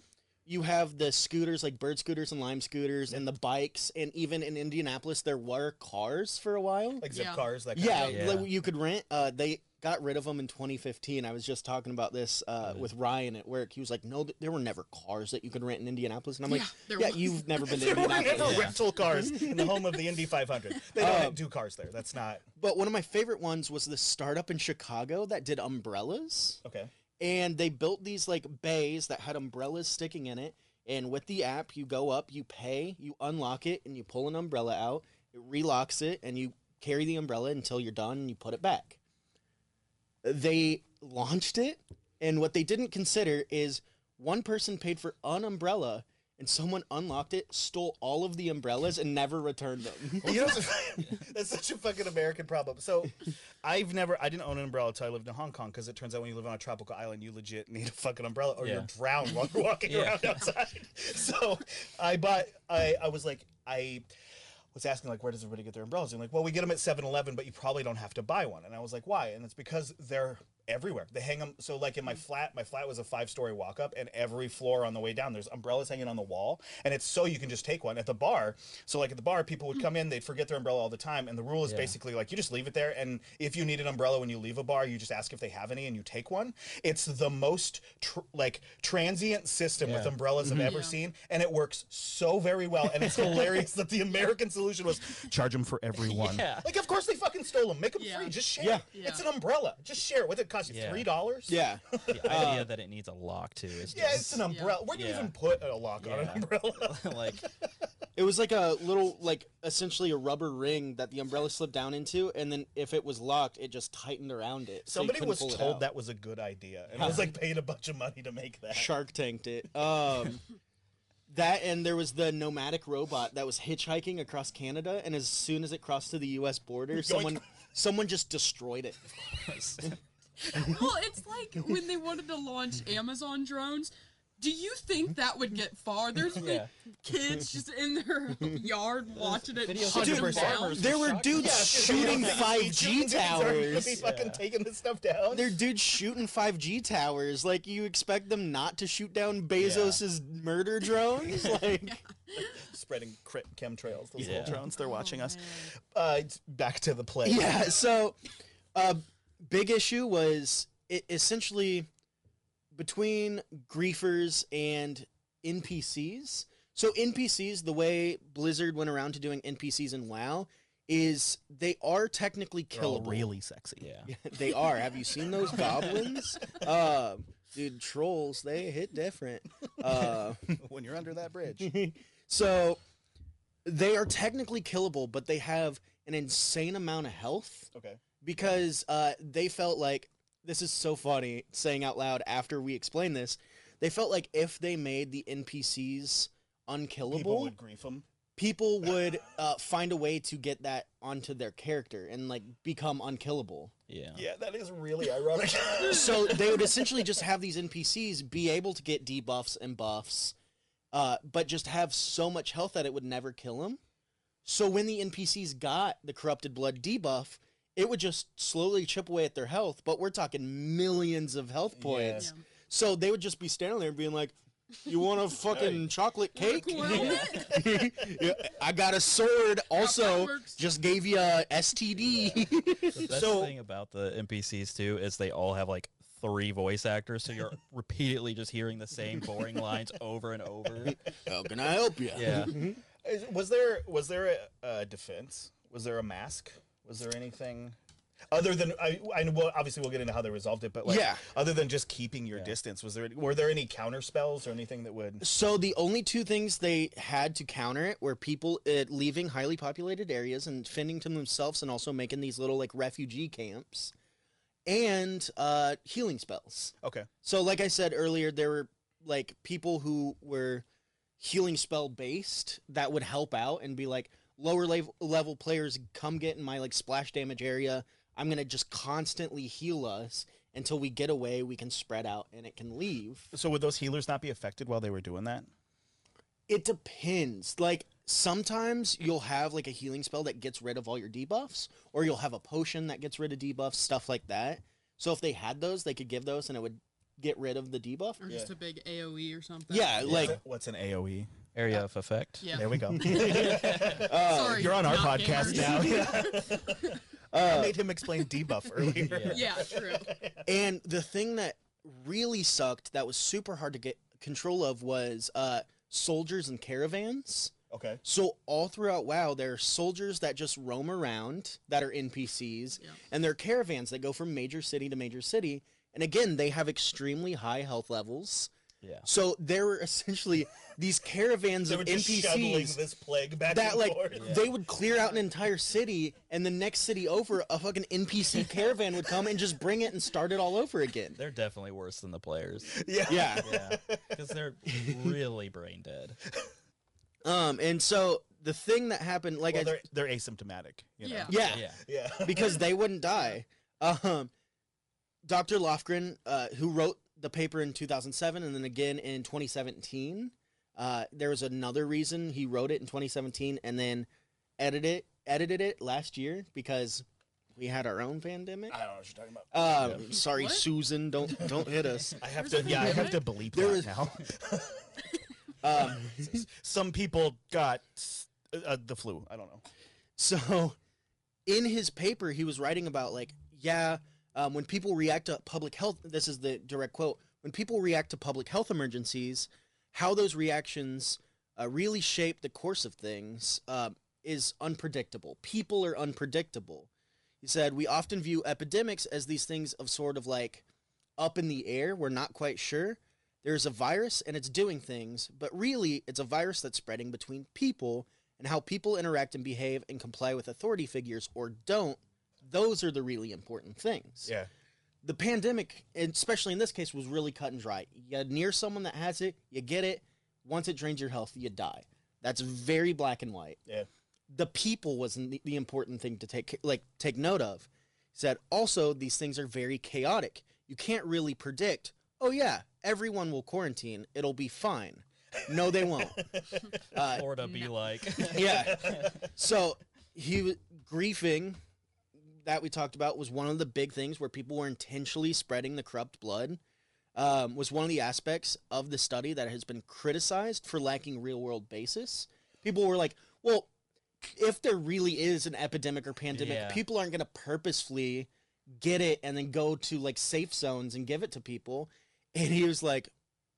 A: you have the scooters, like bird scooters and lime scooters, and the bikes, and even in Indianapolis, there were cars for a while.
B: Like zip
D: Yeah.
B: cars, that kind
A: yeah,
C: Yeah.
A: like you could rent. Uh, they got rid of them in 2015. I was just talking about this uh, with Ryan at work. He was like, "No, th- there were never cars that you could rent in Indianapolis." And I'm like,
D: Yeah, there
A: "Yeah,
D: was.
A: you've never been to
B: There were
A: Indianapolis."
B: never
C: Yeah.
B: rental cars in the home of the Indy 500. They don't
A: Um,
B: do cars there. That's not
A: But one of my favorite ones was the startup in Chicago that did umbrellas.
B: okay.
A: And they built these like bays that had umbrellas sticking in it and with the app you go up you pay you unlock it and you pull an umbrella out it relocks it and you carry the umbrella until you're done and you put it back. They launched it and what they didn't consider is one person paid for an umbrella and someone unlocked it stole all of the umbrellas and never returned them
B: You know, that's such a fucking American problem. So, I've never, I didn't own an umbrella until I lived in Hong Kong because it turns out when you live on a tropical island, you legit need a fucking umbrella or
C: Yeah.
B: you're drowned while you're walking
C: Yeah.
B: around outside. So, I bought, I, I was like, I was asking like, where does everybody get their umbrellas? And like, well, we get them at 7-Eleven, but you probably don't have to buy one. And I was like, why? And it's because they're everywhere. They hang them. So like in my mm. flat, my flat was a five story walk up, and every floor on the way down, there's umbrellas hanging on the wall, and it's so you can just take one at the bar. So like at the bar, people would mm. come in, they'd forget their umbrella all the time, and the rule is
C: Yeah.
B: basically like you just leave it there, and if you need an umbrella when you leave a bar, you just ask if they have any, and you take one. It's the most tr- like transient system with
C: Yeah.
B: umbrellas I've mm-hmm. ever
D: Yeah.
B: seen, and it works so very well. And it's hilarious that the American solution was charge them for every one.
C: Yeah.
B: Like of course they fucking stole them. Make them
D: Yeah.
B: free. Just share.
A: Yeah.
B: It's an umbrella. Just share. What did it cost you?
C: Yeah.
B: Three dollars.
A: yeah
C: The idea that it needs a lock too is
B: Yeah,
C: just
B: it's an umbrella. Where do you
C: Yeah.
B: even put a lock on an
C: Yeah.
B: umbrella?
C: like
A: It was like a little, like essentially a rubber ring that the umbrella slipped down into, and then if it was locked, it just tightened around it. so you
B: Somebody
A: couldn't
B: was
A: pull it
B: told
A: out.
B: that was a good idea and I was like paid a bunch of money to make that.
A: Shark Tanked it. Um, that and there was the nomadic robot that was hitchhiking across Canada, and as soon as it crossed to the U.S. border, someone someone just destroyed it.
D: Well, it's like when they wanted to launch Amazon drones. Do you think that would get far? There's like
C: Yeah.
D: kids just in their yard watching it.
C: videos
D: shoot
C: of
D: them
C: the
D: down.
C: farmers
A: There were dudes
B: Yeah,
A: shooting 5G towers.
B: they fucking taking this stuff down?
A: They're dudes shooting 5G towers. Like you expect them not to shoot down Bezos's murder drones? Like
B: spreading cri- chemtrails. Those
C: Yeah.
B: little drones. They're watching
D: Oh,
B: us. Uh, back to the play.
A: yeah. So, uh, big issue was it essentially between griefers and NPCs. So NPCs, the way Blizzard went around to doing NPCs in WoW, is they are technically
B: They're all
A: killable.
B: really sexy.
C: Yeah.
A: they are. Have you seen those goblins? Uh, dude, trolls they hit different. Uh,
B: when you're under that bridge.
A: so they are technically killable, but they have an insane amount of health
B: Okay.
A: Because uh, they felt like this is so funny saying out loud after we explain this. They felt like if they made the NPCs unkillable,
B: People would grief them.
A: people would uh, find a way to get that onto their character and like become unkillable.
C: Yeah.
B: Yeah, that is really ironic.
A: so they would essentially just have these NPCs be able to get debuffs and buffs, uh, but just have so much health that it would never kill them. So when the NPCs got the corrupted blood debuff, it would just slowly chip away at their health. But we're talking millions of health points.
D: Yeah.
A: So they would just be standing there being like, "You want a fucking chocolate cake? Yeah, I got a sword. Also, just gave you a STD."
C: That's
B: So-
C: the thing about the NPCs too is they all have like three voice actors, so you're repeatedly just hearing the same boring lines over and over.
A: How can I help you?
C: Yeah.
B: Is- was there was there a, a defense? Was there a mask? Was there anything other than I? I know. Well, obviously, we'll get into how they resolved it, but like,
A: Yeah.
B: other than just keeping your
C: Yeah.
B: distance, was there were there any counter spells or anything that would?
A: So the only two things they had to counter it were people uh, leaving highly populated areas and fending to themselves, and also making these little like refugee camps, and uh, healing spells.
B: Okay.
A: So, like I said earlier, there were like people who were healing spell based that would help out and be like lower level level players come get in my like splash damage area. I'm gonna just constantly heal us until we get away. We can spread out and it can leave.
B: So would those healers not be affected while they were doing that?
A: It depends. Like sometimes you'll have like a healing spell that gets rid of all your debuffs, or you'll have a potion that gets rid of debuffs, stuff like that. So if they had those, they could give those, and it would get rid of the debuff.
D: or just a big AOE or something.
A: Yeah, like
B: what's an AOE?
C: Area of effect.
D: Yeah.
B: There we go.
A: uh,
D: Sorry,
B: You're on our
D: not
B: podcast
D: gamers.
B: now. I made him explain debuff earlier.
C: Yeah.
D: yeah, true.
A: And the thing that really sucked, that was super hard to get control of, was uh, soldiers and caravans.
B: Okay.
A: So all throughout WoW, there are soldiers that just roam around that are NPCs,
D: Yeah.
A: and there are caravans that go from major city to major city. And again, they have extremely high health levels.
C: Yeah.
A: So there were essentially these caravans of
B: were
A: NPCs
B: this plague back
A: that like
B: forth.
A: they would clear out an entire city, and the next city over, a fucking NPC caravan would come and just bring it and start it all over again.
C: They're definitely worse than the players.
B: Yeah.
A: Yeah.
C: Yeah. Because they're really brain dead.
A: Um, and so the thing that happened, like
B: Well,
A: I,
B: they're they're asymptomatic. You know?
D: Yeah.
A: yeah,
C: Yeah.
B: Yeah.
A: because they wouldn't die. Um, Dr. Lofgren, uh, who wrote the paper in 2007 and then again in 2017, uh, there was another reason he wrote it in 2017 and then edited it, edited it last year because we had our own pandemic.
B: I don't know what you're talking about.
A: Um, sorry,
D: What?
A: Susan, don't don't hit us.
B: I have
D: There's
B: to.
D: a
B: Yeah, I have to
D: pandemic?
B: believe
A: There
B: that
A: was-
B: now.
A: Um,
B: Some people got uh, the flu. I don't know.
A: So, in his paper, he was writing about like, yeah, um, when people react to public health, this is the direct quote. When people react to public health emergencies, how those reactions uh, really shape the course of things uh, is unpredictable. People are unpredictable. He said we often view epidemics as these things of sort of like up in the air. We're not quite sure. there's a virus and it's doing things, but really it's a virus that's spreading between people and how people interact and behave and comply with authority figures or don't. Those are the really important things.
B: Yeah.
A: The pandemic, especially in this case, was really cut and dry. You near someone that has it, you get it. Once it drains your health, you die. That's very black and white
B: Yeah.
A: the people was the, the important thing to take like take note of. He said also these things are very chaotic. You can't really predict. Oh yeah, everyone will quarantine. It'll be fine. No, they won't. Uh,
C: Florida be
D: No.
C: like.
A: yeah. So he was griefing that we talked about was one of the big things where people were intentionally spreading the corrupt blood. Um, was one of the aspects of the study that has been criticized for lacking real world basis. People were like, well, if there really is an epidemic or pandemic,
C: Yeah.
A: people aren't going to purposefully get it and then go to like safe zones and give it to people. And he was like,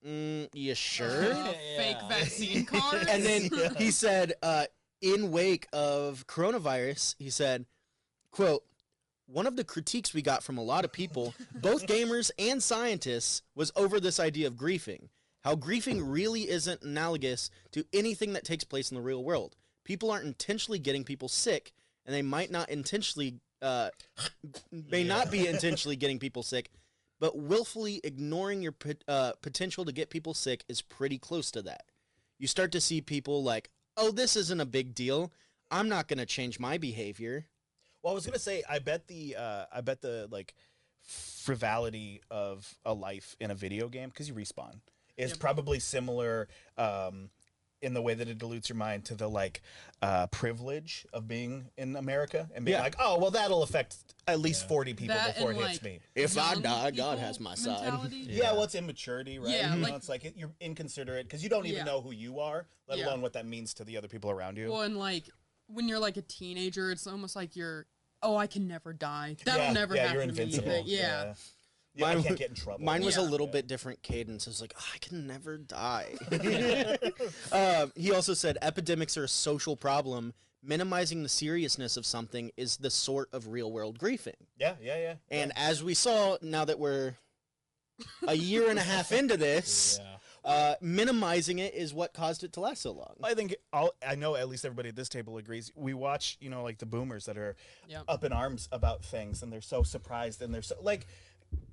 A: mm, you sure?
D: Fake vaccine cards.
A: and then he said, uh, in wake of coronavirus, he said, quote, one of the critiques we got from a lot of people, both gamers and scientists, was over this idea of griefing. How griefing really isn't analogous to anything that takes place in the real world. People aren't intentionally getting people sick, and they might not intentionally, uh, may not be intentionally getting people sick, but willfully ignoring your uh, potential to get people sick is pretty close to that. You start to see people like, oh, this isn't a big deal. I'm not going to change my behavior.
B: Well, I was gonna say, I bet the, uh, I bet the like frivolity of a life in a video game because you respawn is
D: Yep.
B: probably similar um, in the way that it dilutes your mind to the like uh, privilege of being in America and being
A: Yeah.
B: like, oh, well, that'll affect at least
C: Yeah.
B: forty people
D: That
B: before it
D: and,
B: hits
D: like,
B: me.
A: If I die, God has my side.
B: Yeah,
C: Yeah.
B: well, it's immaturity, right?
D: Yeah,
B: you know,
D: like-
B: it's like it, you're inconsiderate because you don't even
D: Yeah.
B: know who you are, let
D: Yeah.
B: alone what that means to the other people around you.
D: Well, and like when you're like a teenager, it's almost like you're, oh, I can never die. That'll
B: yeah,
D: never
B: yeah,
D: happen
B: you're
D: to me.
B: invincible.
D: But yeah.
B: Yeah, I
A: Mine
B: can't get in trouble.
A: Mine was a
D: Yeah.
A: little bit different cadence. It was like, oh, I can never die. um, he also said epidemics are a social problem. Minimizing the seriousness of something is the sort of real world griefing.
B: yeah, yeah, yeah.
A: And as we saw, now that we're a year and a half into this,
C: Yeah.
A: Uh, minimizing it is what caused it to last so long.
B: I think all I know at least everybody at this table agrees. We watch, you know, like the boomers that are
D: Yep.
B: up in arms about things and they're so surprised and they're so like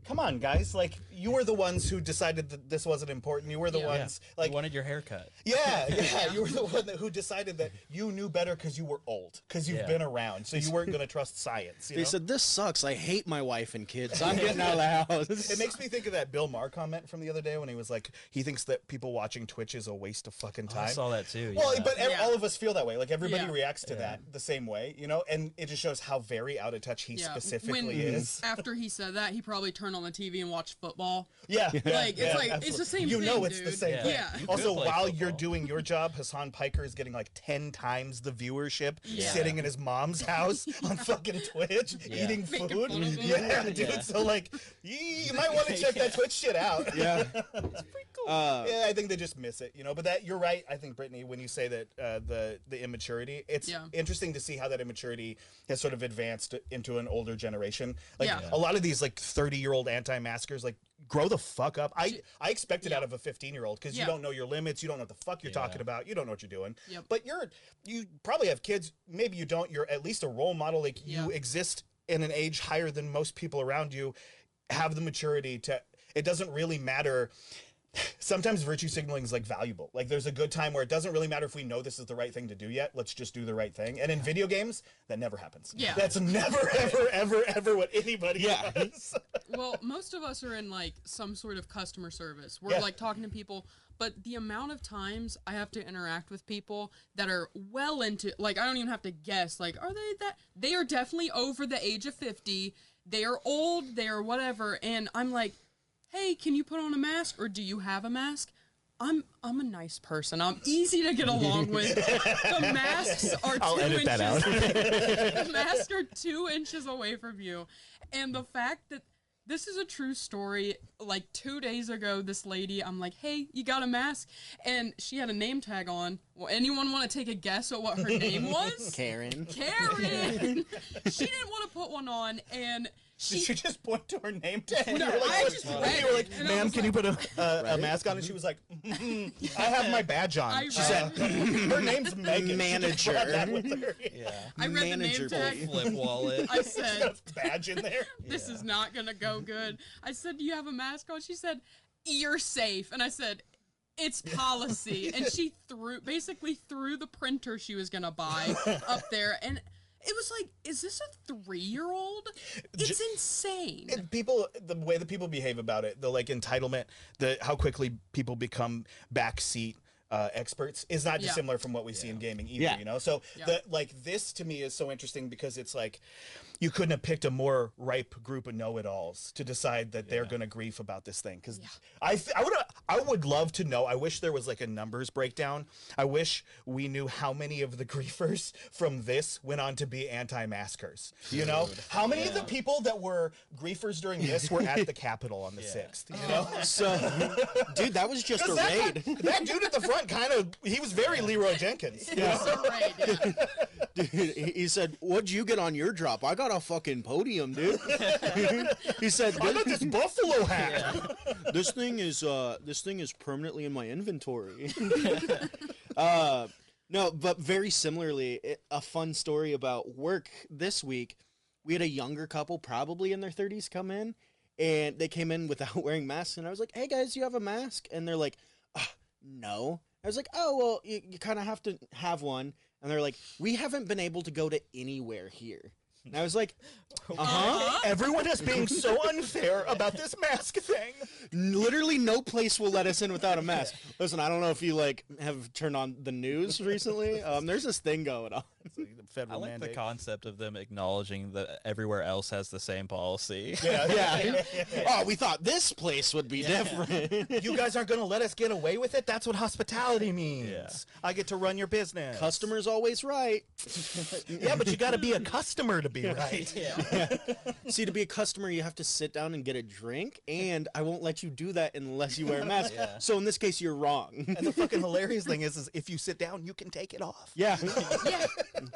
B: come on guys, like you were the ones who decided that this wasn't important. You were the
D: Yeah.
B: ones
C: Yeah.
B: like
C: you wanted your haircut.
B: yeah, yeah, you were the one that, who decided that you knew better because you were old, because you've
C: Yeah.
B: been around, so you weren't going to trust science. You
A: They
B: know?
A: said, This sucks. I hate my wife and kids. I'm getting out of the house.
B: It makes me think of that Bill Maher comment from the other day when he was like, he thinks that people watching Twitch is a waste of fucking
C: Oh,
B: time.
C: I saw that too.
B: Well,
C: yeah.
B: but ev-
D: Yeah.
B: all of us feel that way. Like everybody
D: Yeah.
B: reacts to
C: Yeah.
B: that the same way, you know, and it just shows how very out of touch he
D: Yeah.
B: specifically
D: when,
B: is.
D: After he said that, he probably turned on the TV and watch football.
B: Yeah,
D: Like, it's like- it's the same
B: You know,
D: thing,
B: it's the
D: dude.
B: same
C: Yeah.
B: thing.
D: Yeah. You
B: Also,
C: play
B: while you're doing your job, Hasan Piker is getting like ten times the viewership,
D: Yeah.
B: sitting in his mom's house on fucking Twitch,
C: Yeah.
B: eating
D: Making
B: food.
D: fun of.
B: Yeah, dude.
C: Yeah.
B: So like, you, you might want to check that Twitch shit out.
A: yeah. It's pretty Uh,
B: Yeah, I think they just miss it, you know. But that you're right. I think Brittany, when you say that uh, the the immaturity, it's
D: Yeah.
B: interesting to see how that immaturity has sort of advanced into an older generation. Like
D: Yeah.
B: a lot of these like 30 year old anti-maskers, like grow the fuck up. I I expect it
D: Yeah.
B: out of a 15 year old because
D: Yeah.
B: you don't know your limits, you don't know what the fuck you're
C: Yeah.
B: talking about, you don't know what you're doing.
D: Yep.
B: But you're you probably have kids. Maybe you don't. You're at least a role model. Like you exist in an age higher than most people around you. Have the maturity to. It doesn't really matter sometimes virtue signaling is like valuable. Like there's a good time where it doesn't really matter if we know this is the right thing to do yet. Let's just do the right thing. And in video games, that never happens.
D: Yeah.
B: That's never, ever, ever, ever what anybody
A: Yeah.
B: does.
D: well, most of us are in like some sort of customer service. We're
B: Yeah.
D: like talking to people, but the amount of times I have to interact with people that are well into like I don't even have to guess like are they that they are definitely over the age of 50. They are old, they are whatever and I'm like, "Hey, can you put on a mask or do you have a mask?" I'm I'm a nice person. I'm easy to get along with. The masks are 2
B: I'll edit
D: inches
B: that out.
D: the masks are two inches away from you. And the fact that this is a true story. Like two days ago, this lady, I'm like, hey, you got a mask? And she had a name tag on. Well, anyone want to take a guess at what her name was?
A: Karen.
D: Karen. she didn't want to put one on, and
B: Did she just point to her name tag?
D: No,
B: You were like,
D: I
B: "Oh,
D: just
B: you
D: read
B: were
D: it,
B: like,
D: and I
B: ma'am,
D: was
B: can you put a, a, a mask on? And she was like, "Mm, I have my badge on.
D: I
B: she
D: read-
B: said, her name's Megan.
A: Manager.
B: brought that with her.
C: Yeah.
D: I read
A: Manager
D: the name tag.
C: Flip wallet.
D: I said,
B: badge in there.
D: "This
C: Yeah.
D: is not gonna go good." I said, "Do you have a mask on?" She said, "You're safe," and I said. It's policy, and she threw basically threw the printer she was gonna buy up there, and it was like, "Is this a three-year-old? It's insane."
B: And people, the way that people behave about it, the like entitlement, the how quickly people become backseat uh, experts is not
D: Yeah.
B: dissimilar from what we see in gaming either.
A: Yeah.
B: You know, so
D: Yeah.
B: the like this to me is so interesting because it's like you couldn't have picked a more ripe group of know-it-alls to decide that they're going to grief about this thing because I th- I would I would love to know. I wish there was like a numbers breakdown. I wish we knew how many of the griefers from this went on to be anti-maskers. You know, how many of the people that were griefers during this were at the Capitol on the sixth? You know.
A: So, dude, that was just a
B: that,
A: raid.
B: that dude at the front kind of he was very Leeroy Jenkins. you know?
D: Yeah.
A: Dude, he he said, "What'd you get on your drop? I got a fucking podium, dude." he said,
B: I got this buffalo hat.
A: "This thing is uh, this thing is permanently in my inventory." uh, no, but very similarly, it, a fun story about work this week. We had a younger couple, probably in their thirties, come in, and they came in without wearing masks. And I was like, "Hey guys, you have a mask?" And they're like, "Ah, "No." I was like, "Oh well, you, you kind of have to have one." And they're like, "We haven't been able to go to anywhere here." And I was like, "Uh huh."
B: Everyone is being so unfair about this mask thing.
A: Literally, no place will let us in without a mask. Listen, I don't know if you like have turned on the news recently. Um, there's this thing going on.
B: The
C: I
B: federal
C: like the concept of them acknowledging that everywhere else has the same policy.
B: Yeah,
A: Yeah. Oh, we thought this place would be different.
B: You guys aren't going to let us get away with it? That's what hospitality means.
C: Yeah.
B: I get to run your business.
A: Customer's always right.
B: yeah, but you got to be a customer to be right.
A: See, to be a customer, you have to sit down and get a drink, and I won't let you do that unless you wear a mask.
C: Yeah.
A: So in this case, you're wrong.
B: And the fucking hilarious thing is, is if you sit down, you can take it off.
A: yeah.
D: yeah.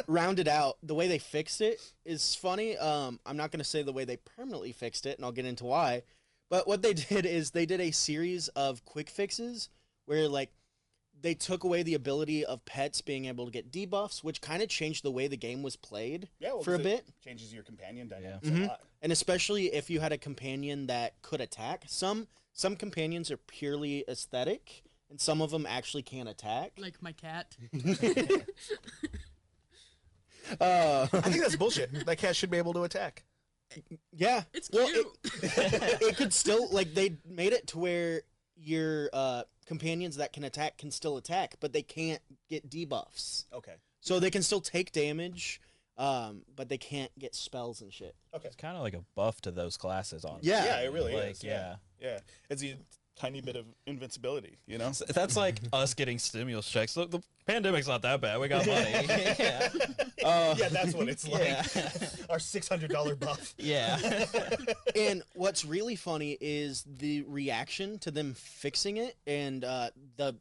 A: Rounded out, the way they fixed it is funny. Um, I'm not going to say the way they permanently fixed it, and I'll get into why. But what they did is they did a series of quick fixes where, like, they took away the ability of pets being able to get debuffs, which kind of changed the way the game was played
B: Yeah, well,
A: for a
B: it
A: bit.
B: Changes your companion dynamics
A: Mhm.
B: a lot.
A: and especially if you had a companion that could attack. Some some companions are purely aesthetic, and some of them actually can attack.
D: Like my cat.
A: Uh,
B: I think that's bullshit. That cat should be able to attack.
A: yeah,
D: It's
A: Well,
D: cute.
A: it, it could still like they made it to where your uh, companions that can attack can still attack, but they can't get debuffs.
B: Okay.
A: So they can still take damage, um, but they can't get spells and shit.
B: Okay.
C: It's kind of like a buff to those classes on.
A: Yeah.
B: Yeah, it really
C: like,
B: is. Yeah. Yeah. It's a tiny bit of invincibility, you know?
C: So That's like us getting stimulus checks. The, the pandemic's not that bad. We got money. yeah.
A: Uh,
B: yeah, that's what it's like.
C: Yeah.
B: Our $600 buff.
C: Yeah.
A: and what's really funny is the reaction to them fixing it and uh, the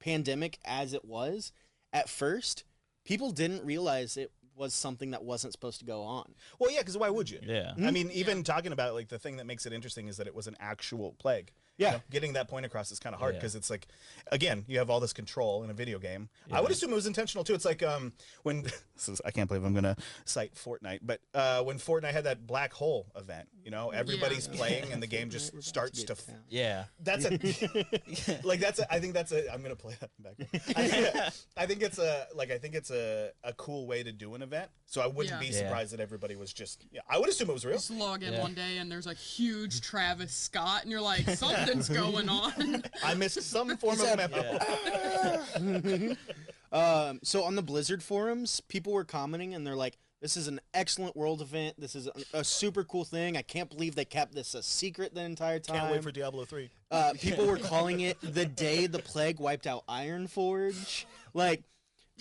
A: pandemic as it was. At first, people didn't realize it was something that wasn't supposed to go on.
B: Well, yeah, because why would you?
C: Yeah.
B: I mean, even talking about it, like the thing that makes it interesting is that it was an actual plague. You
A: Yeah.
B: know, getting that point across is kind of hard
C: Yeah.
B: because it's like, again, you have all this control in a video game. I would assume it was intentional too. It's like um when this is I can't believe I'm gonna cite Fortnite, but uh, when Fortnite had that black hole event, you know, everybody's playing and the game just starts to. F-
C: Yeah.
B: that's a like that's a, I think that's a I'm gonna play that back. I think, I think it's a like I think it's a, a cool way to do an event. So I wouldn't
D: Yeah.
B: be
C: Yeah.
B: surprised that everybody was just yeah. I would assume it was real.
D: Just log in
C: Yeah.
D: one day and there's a huge Travis Scott, and you're like, something's going on.
B: I missed some form of memo.
A: Um, so on the Blizzard forums, people were commenting and they're like, "This is an excellent world event. This is a, a super cool thing. I can't believe they kept this a secret the entire time."
B: Can't wait for Diablo three.
A: uh, people were calling it the day the plague wiped out Ironforge. Like,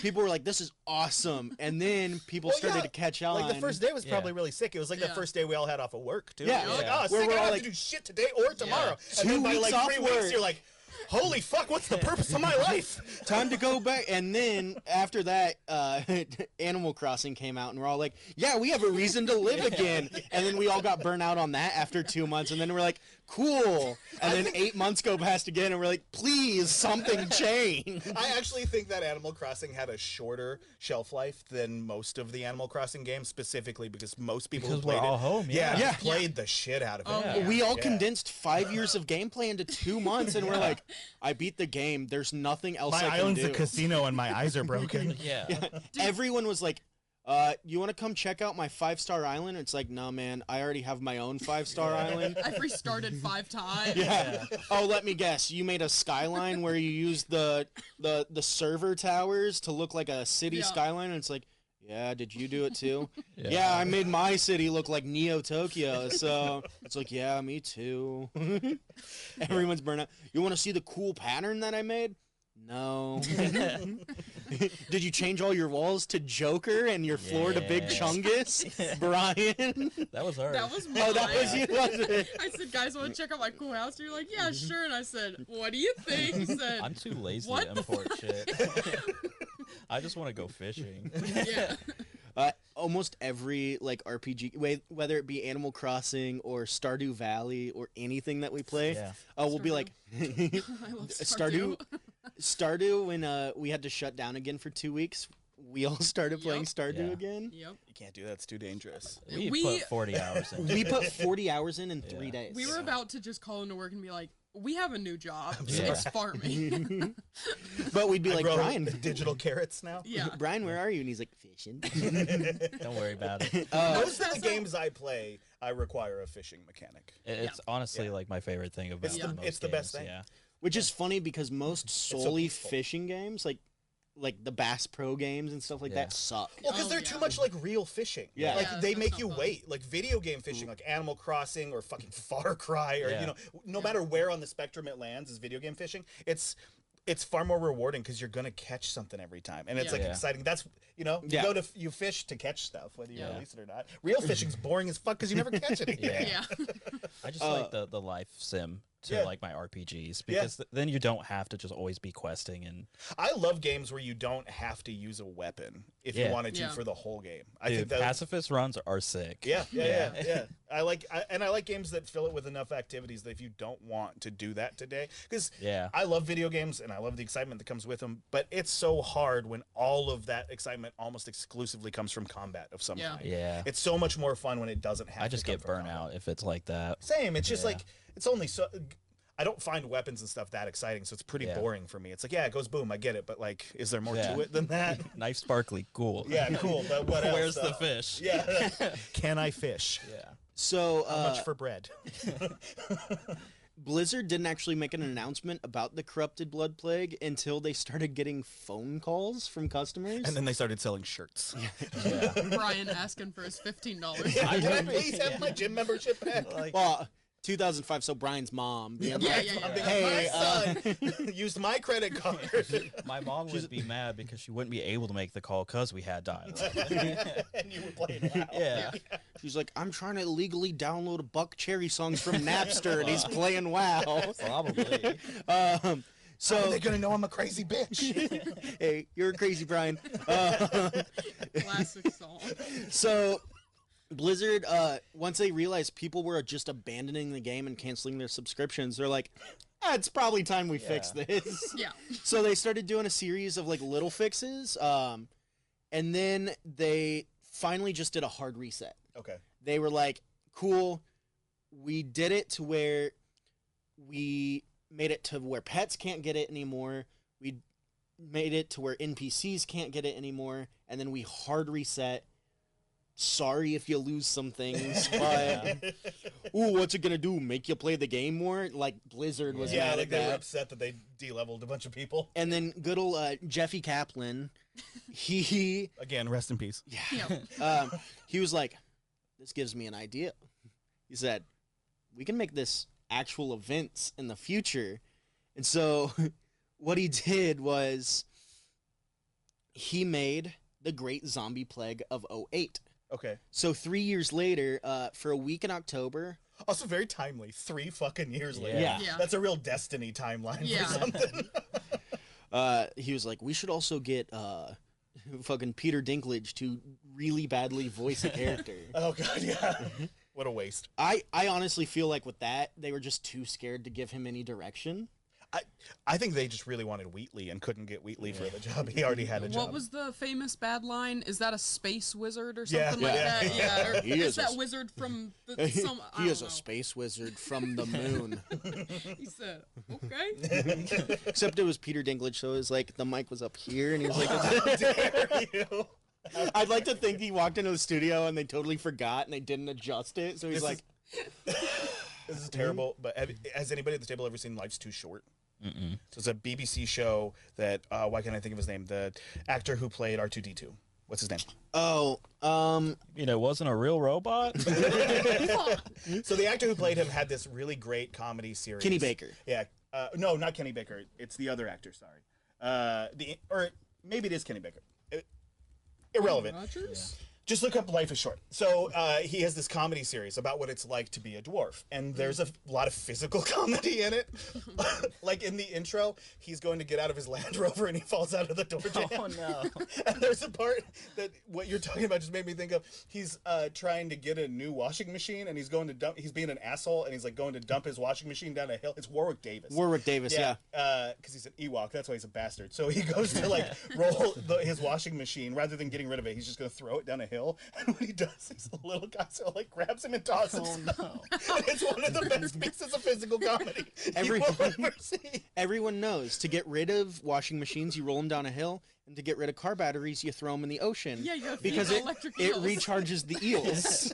A: people were like, "This is awesome," and then people
B: Well,
A: started
B: yeah,
A: to catch on.
B: Like the first day was
C: Yeah.
B: probably really sick. It was like the first day we all had off of work too.
A: Yeah.
B: It was like, oh,
A: Where
B: sick. I
A: we're
B: don't
A: all
B: have
A: like-
B: to do shit today or tomorrow.
A: Two
B: And then by
A: weeks
B: like
A: off
B: three
A: work.
B: weeks, you're like, Holy fuck! What's the purpose of my life?
A: Time to go back. And then after that, uh, Animal Crossing came out, and we're all like, "Yeah, we have a reason to live again." And then we all got burnt out on that after two months, and then we're like, "Cool." And then eight months go past again, and we're like, "Please, something change."
B: I actually think that Animal Crossing had a shorter shelf life than most of the Animal Crossing games, specifically because most people
C: Because
B: who
C: we're
B: played
C: all
B: it,
C: home,
B: yeah,
C: yeah.
A: Yeah.
B: played the shit out of it.
D: Oh,
C: Yeah.
D: yeah.
A: We all
B: Yeah.
A: condensed five years of gameplay into two months, and we're like, "I beat the game. There's nothing else
B: My
A: I can
B: island's
A: do."
B: a casino and my eyes are broken.
C: Yeah.
A: Everyone was like, uh, "You want to come check out my five star island?" It's like, "No, man. I already have my own five star island."
D: I've restarted five times.
A: Yeah. Oh, let me guess. You made a skyline where you used the the the server towers to look like a city
D: Yeah.
A: skyline, and it's like, yeah. Did you do it too?
C: Yeah.
A: yeah. I made my city look like Neo Tokyo. So it's like, yeah, me too. Everyone's burnt out. You want to see the cool pattern that I made? No. Did you change all your walls to Joker and your floor to Big
C: Yeah.
A: Chungus, Brian?
C: That was ours.
D: That was mine.
A: oh, that was you, wasn't it?
D: I said, guys, want to check out my cool house? And you're like, yeah, mm-hmm. sure. And I said, what do you think? He said,
C: I'm too lazy
D: What
C: to
D: the
C: import shit. I just want to go fishing.
D: yeah.
A: Uh, almost every like RPG, whether it be Animal Crossing or Stardew Valley or anything that we play,
C: Yeah.
A: uh, we'll be like Stardew.
D: Stardew.
A: Stardew when uh, we had to shut down again for two weeks. We all started playing
D: Yup.
A: Stardew
C: Yeah.
A: again.
D: Yep.
B: You can't do that; it's too dangerous.
C: We,
D: We-
C: put 40 hours in.
A: We put 40 hours in in three days.
D: We were about to just call into work and be like, we have a new job.
C: Yeah.
D: It's farming.
A: but we'd be
B: I
A: like,
B: grow
A: Brian,
B: digital carrots now.
D: yeah.
A: Brian, where are you? And he's like, fishing.
C: Don't worry about it.
A: Uh,
B: Most of the
D: out.
B: games I play, I require a fishing mechanic.
C: It- It's honestly
B: Yeah.
C: like my favorite thing about
B: It's
D: the-
C: most
B: it's the best
C: games,
B: thing.
C: Yeah.
A: which is funny because most solely
B: peaceful.
A: fishing games, like like the Bass Pro games and stuff like
C: Yeah.
A: that, suck.
B: Well, because
D: Oh,
B: they're
D: yeah.
B: too much like real fishing.
A: Yeah.
B: Like
D: Yeah,
B: they
D: that's
B: make
D: not
B: you
D: fun.
B: wait. Like video game fishing, like Animal Crossing or fucking Far Cry, or
C: Yeah.
B: you know, no matter where on the spectrum it lands, is video game fishing. It's it's far more rewarding because you're gonna catch something every time, and it's
D: Yeah.
B: like
C: Yeah.
B: exciting. That's you know, you
A: Yeah.
B: go to you fish to catch stuff, whether you
D: Yeah.
B: release it or not. Real fishing's boring as fuck because you never catch anything.
C: Yeah.
D: Yeah.
C: I just
A: Uh,
C: like the, the life sim to
B: Yeah.
C: like my RPGs because th- then you don't have to just always be questing and
B: I love games where you don't have to use a weapon if you
C: Yeah.
B: wanted to
D: Yeah.
B: for the whole game. I
C: Dude,
B: think that
C: pacifist runs are sick.
B: Yeah, yeah, yeah, yeah. I like, I, and I like games that fill it with enough activities that if you don't want to do that today, because
C: Yeah.
B: I love video games and I love the excitement that comes with them, but it's so hard when all of that excitement almost exclusively comes from combat of some
D: Yeah.
B: kind.
C: Yeah.
B: It's so much more fun when it doesn't have.
C: I just
B: come
C: get burnout
B: combat.
C: if it's like that.
B: Same. It's just
C: Yeah.
B: like it's only so. I don't find weapons and stuff that exciting, so it's pretty
C: Yeah.
B: boring for me. It's like, yeah, it goes boom, I get it, but like, is there more
C: Yeah.
B: to it than that?
C: Knife sparkly, cool.
B: yeah, cool, but what else?
C: Where's the
B: Uh,
C: fish?
B: Yeah, can I fish?
C: Yeah.
A: So
B: How
A: uh,
B: much for bread?
A: Blizzard didn't actually make an announcement about the corrupted blood plague until they started getting phone calls from customers.
B: And then they started selling shirts.
C: Yeah.
D: Brian asking for his fifteen dollars. Yeah.
B: Can I please have my gym membership back?
C: like,
A: well, 2005, so Brian's mom. being
D: Yeah,
A: like,
D: yeah,
B: I'm
D: yeah.
B: being
A: Hey,
B: like, my son used my credit card.
C: my mom would be mad because she wouldn't be able to make the call because we had dial
B: and you were playing WoW.
C: Yeah.
A: She's like, I'm trying to illegally download a Buckcherry songs from Napster, and he's playing WoW.
C: Probably.
A: Um,
B: How are they gonna know I'm a crazy bitch?
A: hey, you're crazy, Brian. Uh,
D: Classic song.
A: so, Blizzard, uh, once they realized people were just abandoning the game and canceling their subscriptions, they're like, ah, it's probably time we fix this.
D: Yeah.
A: so they started doing a series of like little fixes, um, and then they finally just did a hard reset.
B: okay.
A: they were like, cool, we did it to where we made it to where pets can't get it anymore. We made it to where NPCs can't get it anymore. And then we hard reset. Sorry if you lose some things, but ooh, what's it gonna do? Make you play the game more? Like Blizzard was
B: Yeah,
A: mad
B: like
A: at
B: they were upset that they de-leveled a bunch of people.
A: And then good old uh, Jeffy Kaplan, he
B: Again, rest in peace.
D: Yeah.
A: um, he was like, "This gives me an idea." He said, "We can make this actual events in the future." And so, what he did was he made the Great Zombie Plague of 08.
B: Okay.
A: So three years later, uh, for a week in October,
B: Also, very timely. Three fucking years later.
C: Yeah.
D: Yeah.
B: That's a real destiny timeline
D: Yeah.
B: for something.
A: Uh, he was like, we should also get uh, fucking Peter Dinklage to really badly voice a character.
B: oh god, yeah. what a waste.
A: I, I honestly feel like with that, they were just too scared to give him any direction.
B: I I think they just really wanted Wheatley and couldn't get Wheatley for the job. He already had a job.
D: What was the famous bad line? Is that a space wizard or
B: Yeah,
D: something like
B: yeah,
D: that?
B: yeah.
D: Yeah. Or
A: He
D: is
A: is a
D: that
A: s-
D: wizard from the, some? I
A: he
D: don't
A: is
D: know.
A: a space wizard from the moon.
D: He said, "Okay."
A: Except it was Peter Dinklage, so it was like the mic was up here, and he was like,
B: How dare you?
A: I'd like to think he walked into the studio and they totally forgot and they didn't adjust it. So he's
B: This
A: like,
B: This is terrible. But have, has anybody at the table ever seen Life's Too Short?
C: Mm-mm.
B: So it's a BBC show that uh, why can't I think of his name? The actor who played R two D two. What's his name?
A: oh, um,
C: You know, wasn't a real robot.
B: So the actor who played him had this really great comedy series.
A: Kenny Baker.
B: Yeah. Uh, no, not Kenny Baker. It's the other actor. Sorry. Uh, the or maybe it is Kenny Baker. Uh, irrelevant.
D: Rogers?
B: Just look up Life is Short. So uh, he has this comedy series about what it's like to be a dwarf, and there's a f- lot of physical comedy in it. like in the intro, he's going to get out of his Land Rover and he falls out of the door jam.
C: oh no.
B: and there's a part that what you're talking about just made me think of. He's uh, trying to get a new washing machine, and he's going to dump. He's being an asshole, and he's like going to dump his washing machine down a hill. It's Warwick Davis.
A: Warwick Davis, yeah.
B: Yeah, because he's an Ewok. That's why he's a bastard. So he goes to like roll the, his washing machine rather than getting rid of it. He's just gonna throw it down a hill. And when he does, he's a little guy so like grabs him and tosses.
C: Oh
B: him.
C: no.
B: It's one of the best pieces of physical comedy
A: Every-
B: you will ever see.
A: Everyone knows to get rid of washing machines, you roll them down a hill, and to get rid of car batteries, you throw them in the ocean.
D: Yeah, you gotta
A: because it,
D: electric
A: it recharges the eels.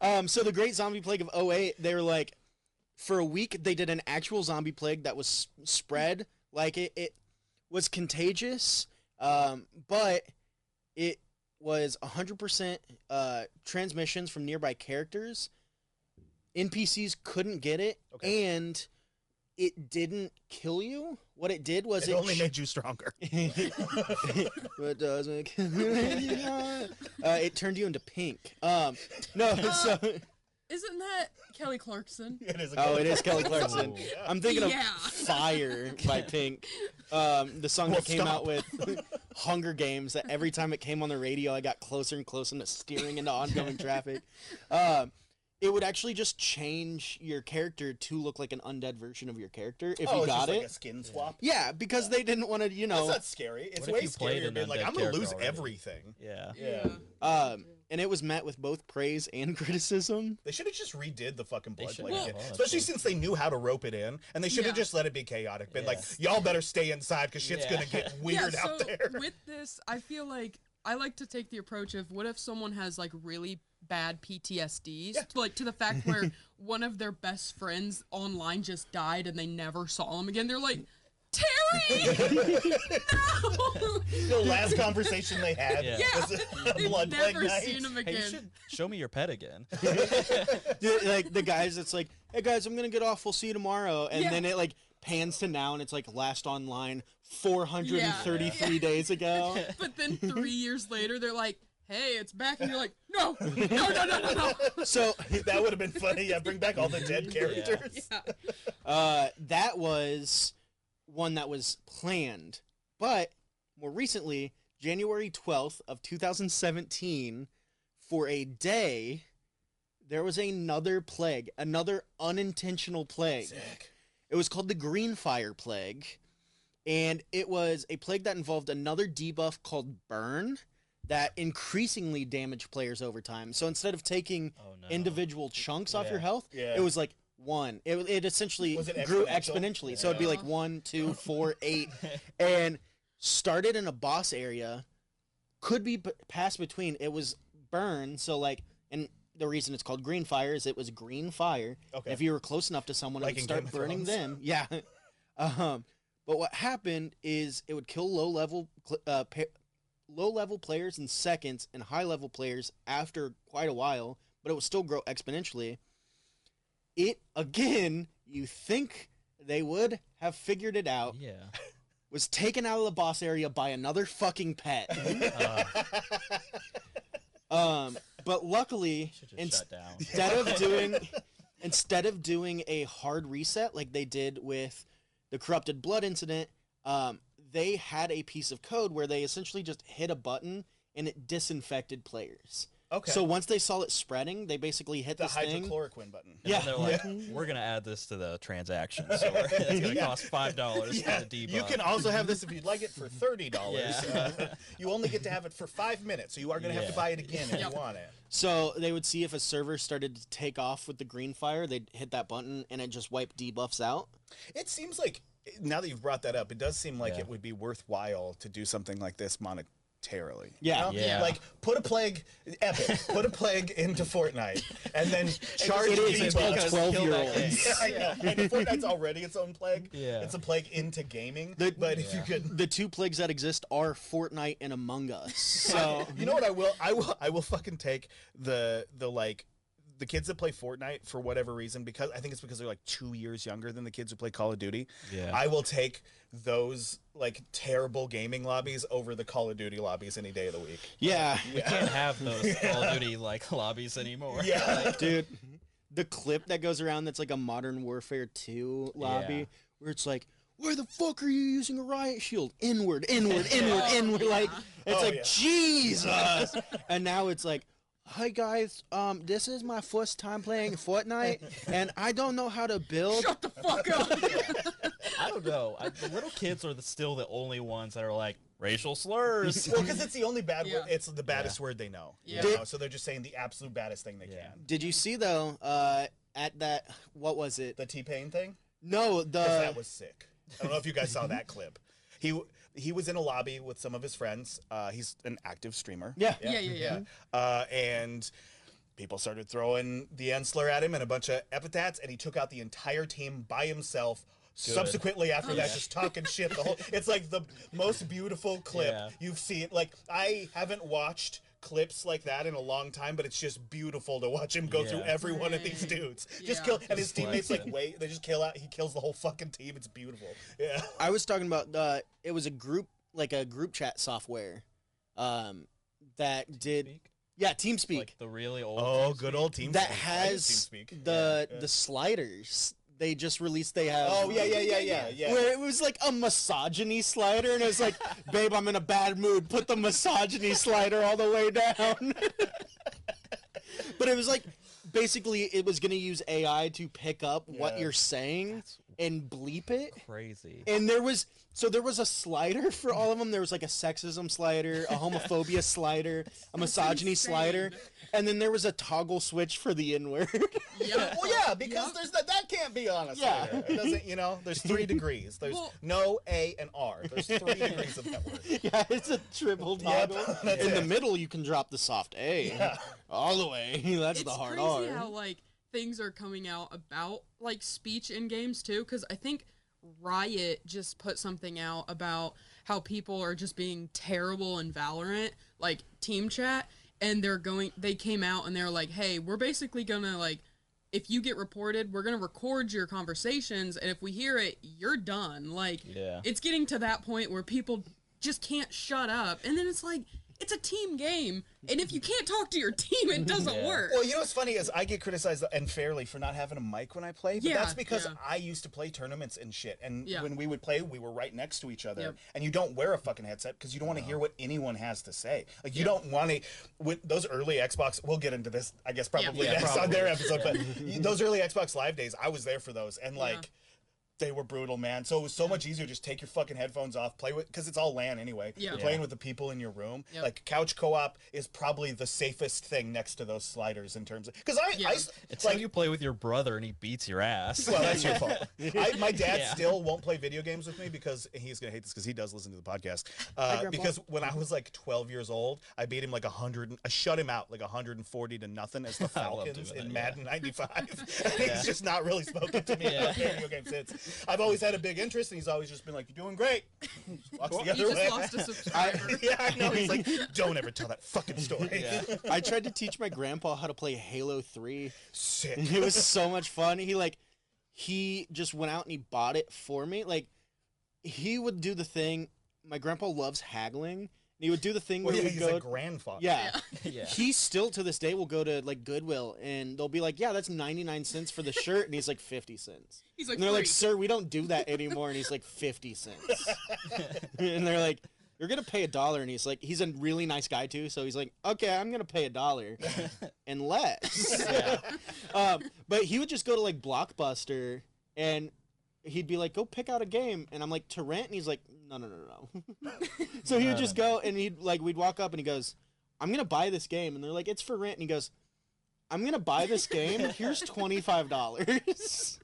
A: um, so the Great Zombie Plague of 08, they were like, for a week they did an actual zombie plague that was spread like it, it was contagious, um, but it was 100% uh, transmissions from nearby characters. NPCs couldn't get it,
B: Okay.
A: and it didn't kill you. What it did was
B: It
A: it,
B: only
A: ch-
B: made you stronger.
A: doesn't kill you? uh, it turned you into pink. Um, no, so
D: Isn't that Kelly Clarkson?
B: It is. A
A: oh, it is Kelly Clarkson.
C: Oh.
B: Yeah.
A: I'm thinking
D: Yeah.
A: of Fire by Pink, um, the song
B: Well,
A: that came
B: stop.
A: out with Hunger Games. That every time it came on the radio, I got closer and closer to steering into oncoming traffic. Um, it would actually just change your character to look like an undead version of your character if
B: oh,
A: you
B: it's
A: got
B: just
A: it.
B: like a skin swap.
A: yeah, because they didn't want to, you
B: That's
A: know.
B: not scary. It's
C: What if
B: way
C: you played
B: scarier
C: an
B: being like,
C: undead
B: I'm gonna
C: character
B: lose
C: already?
B: everything.
C: Yeah.
B: Yeah.
A: Um, and it was met with both praise and criticism.
B: They should have just redid the fucking
C: They
B: blood
C: should
B: plague
C: have.
B: again.
C: Well,
B: Especially
C: that's
B: since they knew how to rope it in, and they should have
D: Yeah.
B: just let it be chaotic. Been like, y'all better stay inside because shit's
C: Yeah.
B: gonna get weird
D: yeah,
B: out there.
D: with this, I feel like I like to take the approach of what if someone has like really bad PTSDs,
B: Yeah.
D: like to the fact where one of their best friends online just died and they never saw him again. They're like, Terry, no.
B: the last conversation they had
C: Yeah.
D: Yeah.
B: was a
D: They've
B: blood plague
D: never
B: night.
D: seen him
C: Hey, you
D: again.
C: should show me your pet again.
A: Yeah, like the guys that's like, hey guys, I'm gonna get off. We'll see you tomorrow. And
D: Yeah.
A: then it like pans to now, and it's like last online 433 days ago.
D: But then three years later, they're like, hey, it's back. And you're like, no, no, no, no, no, no.
A: So
B: that would have been funny. Yeah, bring back all the dead characters.
D: Yeah.
A: uh, that was one that was planned, but more recently, January 12th of 2017, for a day, there was another plague, another unintentional plague.
B: Sick.
A: It was called the Green Fire Plague, and it was a plague that involved another debuff called Burn that increasingly damaged players over time. So instead of taking
C: Oh no.
A: individual chunks off your health,
B: Yeah.
A: it was like one. It, it essentially
B: it
A: grew
B: exponential?
A: exponentially. So it'd be like one, two, four, eight, and started in a boss area. Could be passed between. It was burn. So like, and the reason it's called green fire is it was green fire.
B: Okay.
A: If you were close enough to someone,
B: Like
A: it would start burning them. Yeah. um, but what happened is it would kill low level, uh, pa- low level players in seconds and high level players after quite a while, but it would still grow exponentially. It again, you think they would have figured it out,
C: Yeah.
A: was taken out of the boss area by another fucking pet.
C: Uh,
A: um, but luckily,
C: should just
A: ins-
C: shut down.
A: instead of doing instead of doing a hard reset like they did with the corrupted blood incident, um, they had a piece of code where they essentially just hit a button and it disinfected players.
B: Okay.
A: So once they saw it spreading, they basically hit
B: the
A: this thing.
B: hydrochloroquine button.
C: And
A: Yeah.
C: then they're like, we're gonna add this to the transaction, so we're- it's gonna
B: Yeah.
C: cost five dollars
B: Yeah,
C: for the debuff.
B: you can also have this if you'd like it for thirty dollars.
C: Yeah.
B: Uh, you only get to have it for five minutes, so you are going to have to
C: Yeah.
B: buy it again if
D: Yep.
B: you want it.
A: So they would see if a server started to take off with the green fire, they'd hit that button and it just wiped debuffs out.
B: It seems like now that you've brought that up, it does seem like
C: Yeah.
B: it would be worthwhile to do something like this monetarily.
A: Yeah.
B: you know?
C: Yeah.
B: Like put a plague, epic, put a plague into Fortnite, and then charge
A: It is, it's
B: people.
A: called
C: Because
A: 12 year olds.
C: game.
B: Yeah, I know. And Fortnite's already its own plague.
C: Yeah.
B: It's a plague into gaming.
A: The-
B: but if you could
A: The two plagues that exist are Fortnite and Among Us. So
B: you know what I will I will I will fucking take the the like the kids that play Fortnite for whatever reason because I think it's because they're like 2 years younger than the kids who play Call of Duty.
C: Yeah.
B: I will take those like terrible gaming lobbies over the Call of Duty lobbies any day of the week.
A: yeah,
C: we can't have those Call of Duty like lobbies anymore.
B: Yeah.
A: dude, the clip that goes around that's like a Modern Warfare 2 lobby
C: Yeah.
A: where it's like where the fuck are you using a riot shield? Inward, inward, inward,
D: Oh,
A: inward.
D: yeah.
A: Like it's
B: Oh,
A: like
B: yeah.
A: Jesus. and now it's like, hi guys, um, this is my first time playing Fortnite, and I don't know how to build.
D: Shut the fuck up.
C: I don't know. I, the little kids are the, still the only ones that are like racial slurs.
B: Well, because it's the only bad word. It's the baddest word they know. you
D: Yeah.
B: know? So they're just saying the absolute baddest thing they
C: Yeah.
B: can.
A: Did you see though? Uh, at that, what was it?
B: The T Pain thing.
A: No, the
B: that was sick. I don't know if you guys saw that clip. He he was in a lobby with some of his friends. Uh, he's an active streamer.
A: Yeah.
D: Yeah, yeah, yeah.
B: Uh, and people started throwing the N slur at him and a bunch of epithets, and he took out the entire team by himself. Subsequently, after that, just talking shit. The whole it's like the most beautiful clip
C: Yeah.
B: you've seen. Like I haven't watched clips like that in a long time, but it's just beautiful to watch him go through every one of these
D: Right.
B: dudes. Just
D: Yeah.
B: kill, and his teammates like wait. They just kill out. He kills the whole fucking team. It's beautiful. Yeah.
A: I was talking about the. It was a group like a group chat software, um, that did
C: Speak?
A: yeah TeamSpeak
C: Like the really old.
B: Oh, good old team.
A: that has the the sliders. They just released. They have.
B: Oh yeah, yeah, yeah, yeah, yeah.
A: Where it was like a misogyny slider, and it was like, "Babe, I'm in a bad mood. Put the misogyny slider all the way down." but it was like, basically, it was gonna use AI to pick up what you're saying
C: That's
A: and bleep it.
C: crazy.
A: And there was so there was a slider for all of them. There was like a sexism slider, a homophobia slider, a misogyny slider, and then there was a toggle switch for the N word.
D: Yep.
B: Well, yeah, because
D: Yep.
B: there's that. That can't be honest.
A: Yeah.
B: It doesn't. You know, there's three degrees. There's
D: Well-
B: no A and R. There's three degrees of that word.
A: yeah, it's a triple
B: Yep,
A: toggle.
B: that's
A: In the middle, you can drop the soft A.
B: Yeah.
A: All the way. That's
D: it's
A: the hard
D: crazy
A: R.
D: how like things are coming out about like speech in games too because i think riot just put something out about how people are just being terrible in valorant like team chat and they're going they came out and they're like hey we're basically gonna like if you get reported we're gonna record your conversations and if we hear it you're done like
C: Yeah.
D: it's getting to that point where people just can't shut up and then it's like it's a team game and if you can't talk to your team it doesn't
C: Yeah.
D: work
B: Well, you know what's funny is I get criticized unfairly for not having a mic when I play, but
D: Yeah,
B: that's because
D: yeah.
B: I used to play tournaments and shit. And
D: Yeah.
B: when we would play, we were right next to each other,
D: Yep.
B: and you don't wear a fucking headset because you don't want to hear what anyone has to say. Like you don't want to. With those early Xbox, we'll get into this, I guess, probably
D: Yeah,
B: next on
C: probably.
B: their episode. But those early Xbox Live days, I was there for those, and like. They were brutal, man. So it was so much easier. Just take your fucking headphones off, play with, because it's all LAN anyway.
D: Yeah.
B: You're
D: Yeah.
B: playing with the people in your room.
D: Yep.
B: Like couch co-op is probably the safest thing next to those sliders in terms of because I,
D: Yeah.
B: I s-
C: It's
B: like
C: how you play with your brother and he beats your ass.
B: well that's your fault. I, my dad
C: Yeah.
B: still won't play video games with me because he's gonna hate this because he does listen to the podcast. Uh,
A: Grandpa.
B: because when I was like 12 years old, I beat him like 100. I shut him out like 140 to nothing as the Falcons in
C: that,
B: Madden 95. and he's just not really spoken to me
C: Yeah.
B: about video games since. I've always had a big interest, and he's always just been like, "You're doing great." Walks the
D: He
B: other
D: just
B: way.
D: lost a subscriber.
B: yeah, I know. He's like, "Don't ever tell that fucking story."
C: Yeah.
A: I tried to teach my grandpa how to play Halo 3.
B: Sick.
A: It was so much fun. He like he just went out and he bought it for me. Like he would do the thing. My grandpa loves haggling, he would do the thing
B: Well,
A: where
B: yeah,
A: we
B: he's
A: go.
B: a grandfather.
A: yeah.
C: yeah.
A: He still to this day will go to like Goodwill and they'll be like, "Yeah, that's 99 cents for the shirt." And he's like 50 cents.
D: He's like,
A: And they're like, "Sir, we don't do that anymore." And he's like 50 cents. and they're like, "You're going to pay a dollar." And he's like, he's a really nice guy too, so he's like, "Okay, I'm going to pay a dollar." and less.
C: yeah.
A: um, but he would just go to like Blockbuster and he'd be like, "Go pick out a game," and I'm like, "To rent," and he's like, "No, no, no, no." no." so he would just go and he'd like, we'd walk up and he goes, "I'm gonna buy this game," and they're like, "It's for rent," and he goes, "I'm gonna buy this game. Here's twenty five dollars."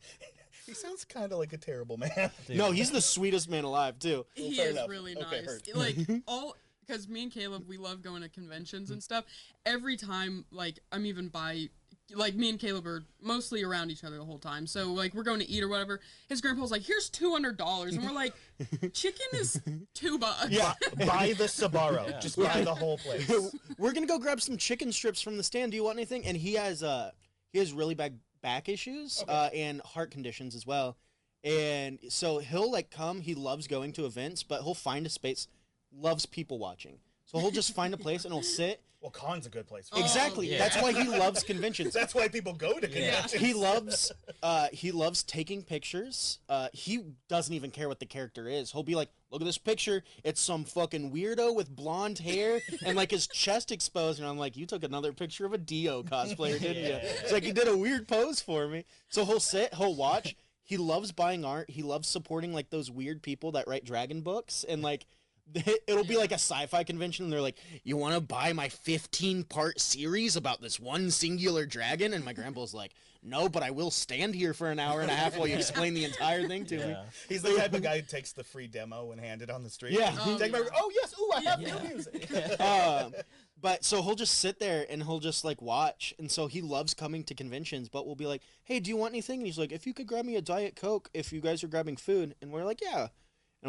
B: He sounds kind of like a terrible man.
C: Dude.
A: no, he's the sweetest man alive too.
D: he
B: fair
D: is
B: enough.
D: really
B: Okay,
D: nice.
B: heard.
D: Like all because me and Caleb, we love going to conventions and stuff. Every time, like I'm even by, like me and Caleb are mostly around each other the whole time. So like we're going to eat or whatever. His grandpa's like, "Here's two hundred dollars," and we're like, "Chicken is two bucks."
A: Yeah.
B: buy the Sabaro.
C: Yeah.
B: Just buy the whole place.
A: We're gonna go grab some chicken strips from the stand. Do you want anything? And he has uh he has really bad back issues
B: Okay.
A: uh, and heart conditions as well. And so he'll like come. He loves going to events, but he'll find a space. Loves people watching. So he'll just find a place and he'll sit.
B: Well, con's a good place. For
D: Oh,
A: exactly.
C: yeah.
A: That's why he loves conventions.
B: That's why people go to
C: Yeah.
B: conventions.
A: he loves uh he loves taking pictures uh he doesn't even care what the character is he'll be like look at this picture it's some fucking weirdo with blonde hair and like his chest exposed and i'm like you took another picture of a dio cosplayer didn't you it's like he did a weird pose for me so he'll sit he'll watch he loves buying art he loves supporting like those weird people that write dragon books and like it'll be like a sci-fi convention and they're like you want to buy my 15 part series about this one singular dragon and my grandpa's like no but i will stand here for an hour and a half while you explain the entire thing to me
B: He's the type of guy who takes the free demo and hand it on the street.
A: Yeah.
D: Oh,
B: Take my-
D: yeah.
B: oh yes, ooh, I have
C: Yeah.
B: new music.
A: um, but so he'll just sit there and he'll just like watch and so he loves coming to conventions but we'll be like hey do you want anything and he's like if you could grab me a diet coke if you guys are grabbing food and we're like yeah and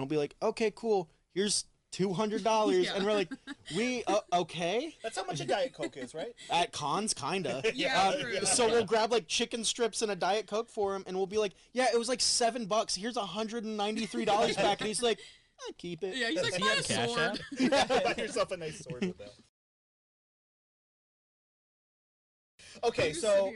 A: he'll be like okay cool here's $200
D: Yeah.
A: and we're like we uh, okay
B: That's how much a diet coke is, right?
A: At cons, kinda.
D: Yeah,
A: Uh,
D: true.
A: so we'll grab like chicken strips and a diet coke for him, and we'll be like, "Yeah, it was like seven bucks. Here's hundred and ninety three dollars back." And he's like, "I keep it."
D: Yeah, he's like,
C: Does he
D: buy a
C: Cash
D: sword.
C: App?
B: Buy yourself a nice sword with that. Okay, so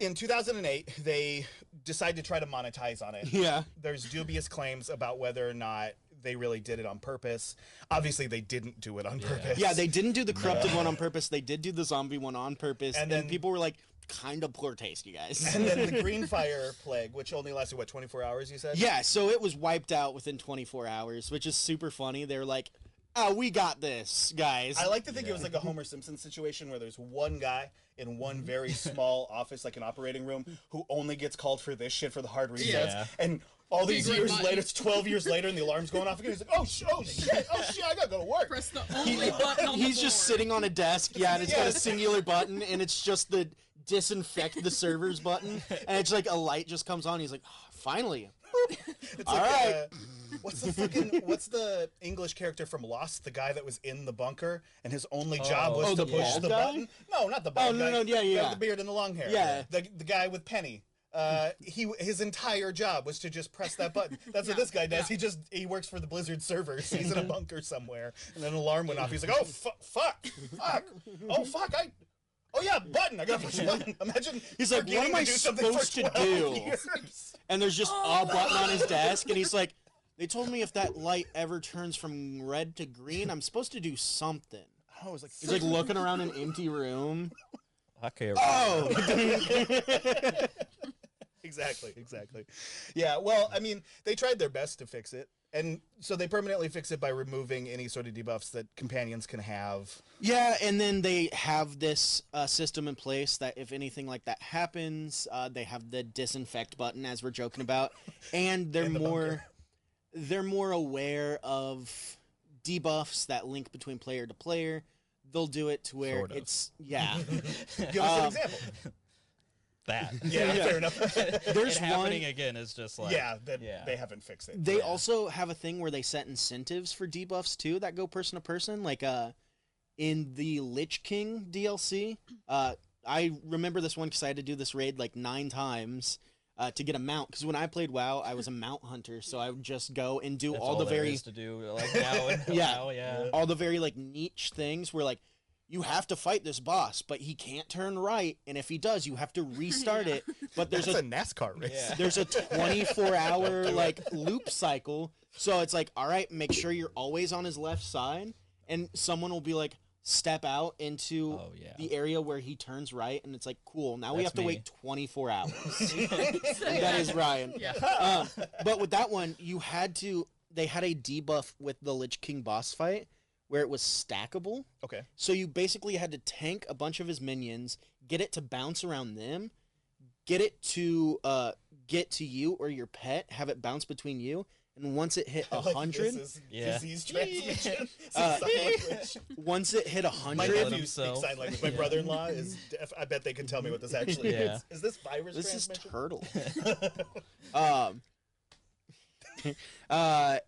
B: in 2008, they decided to try to monetize on it.
A: Yeah.
B: There's dubious claims about whether or not they really did it on purpose. Obviously, they didn't do it on
C: Yeah.
B: purpose.
A: Yeah, they didn't do the corrupted one on purpose. They did do the zombie one on purpose,
B: And
A: and,
B: then-
A: people were like, "Kind of poor taste, you guys."
B: And then the green fire plague, which only lasted what 24 hours, you said?
A: yeah, so it was wiped out within 24 hours, which is super funny. They were like, "Oh, we got this, guys."
B: I like to think it was like a Homer Simpson situation where there's one guy in one very small office, like an operating room, who only gets called for this shit for the hard resets.
C: Yeah.
B: And all these
D: Big
B: years
D: button.
B: later, it's 12 years later, and the alarm's going off again. He's like, oh, sh- oh shit, oh shit, I gotta go to work.
D: Press the only button on the
A: He's just
D: board.
A: sitting on a desk, yeah, and it's got a singular button, and it's just the disinfect the servers button, and it's like a light just comes on. He's like, "Oh, finally.
B: It's
A: All
B: like,
A: right.
B: uh, what's the fucking what's the English character from Lost? The guy that was in the bunker and his only job
C: Oh.
B: was
A: Oh,
B: to
A: the
B: push the
A: guy?
B: button. No, not the bald
A: no,
B: guy.
A: no, yeah,
B: The guy
A: yeah.
B: with the beard and the long hair.
A: Yeah.
B: The the guy with Penny. Uh, he his entire job was to just press that button. That's what this guy does. He just he works for the Blizzard servers. He's in a bunker somewhere, and then an alarm went off. He's like, "Oh fu- fuck, fuck, oh fuck, I, oh yeah, button. I gotta push a button." Imagine
A: He's like, "What am I
B: do something for
A: supposed to do?"
B: years.
A: And there's just a button on his desk, and he's like, they told me if that light ever turns from red to green, I'm supposed to do something.
B: I was like,
A: He's like looking around an empty room.
C: Okay.
A: Oh!
B: exactly, exactly. Yeah, well, I mean, they tried their best to fix it. And so they permanently fix it by removing any sort of debuffs that companions can have.
A: yeah, and then they have this uh, system in place that if anything like that happens, uh, they have the disinfect button, as we're joking about, and they're
B: In the
A: more
B: bunker.
A: they're more aware of debuffs that link between player to player. They'll do it to where
C: Sort of.
A: it's yeah.
B: Give us an
A: Um,
B: example.
C: That.
B: Yeah,
A: yeah.
B: fair enough.
A: There's
C: it happening
A: one.
C: again is just like
B: yeah, that
C: yeah.
B: they haven't fixed it.
A: They
C: Yeah.
A: also have a thing where they set incentives for debuffs too that go person to person. Like uh, in the Lich King DLC, uh, I remember this one because I had to do this raid like nine times. uh, to get a mount. Because when I played WoW, I was a mount hunter, so I would just go and do
C: That's
A: all the
C: there
A: very
C: to do like now and
A: Yeah.
C: now, yeah.
A: all the very like niche things where like you have to fight this boss, but he can't turn right, and if he does, you have to restart
D: Yeah.
A: it. But there's
B: That's
A: a
B: a NASCAR race.
C: Yeah.
A: there's a 24 hour like loop cycle so it's like all right make sure you're always on his left side and someone will be like step out into
C: Oh yeah.
A: the area where he turns right and it's like cool now we have to
C: me.
A: wait 24 hours that is ryan
D: Yeah.
A: um, but with that one you had to they had a debuff with the lich king boss fight where it was stackable
B: Okay.
A: so you basically had to tank a bunch of his minions, get it to bounce around them, get it to uh, get to you or your pet, have it bounce between you, and once it hit a hundred,
B: this is
C: Yeah.
B: Disease transmission.
A: Uh, once it hit a hundred,
C: Let
B: nephew speaks sign language. My
C: Yeah.
B: brother-in-law is. Def- I bet they can tell me what this actually
C: Yeah.
B: is. Is this virus
A: this is turtle. um, uh,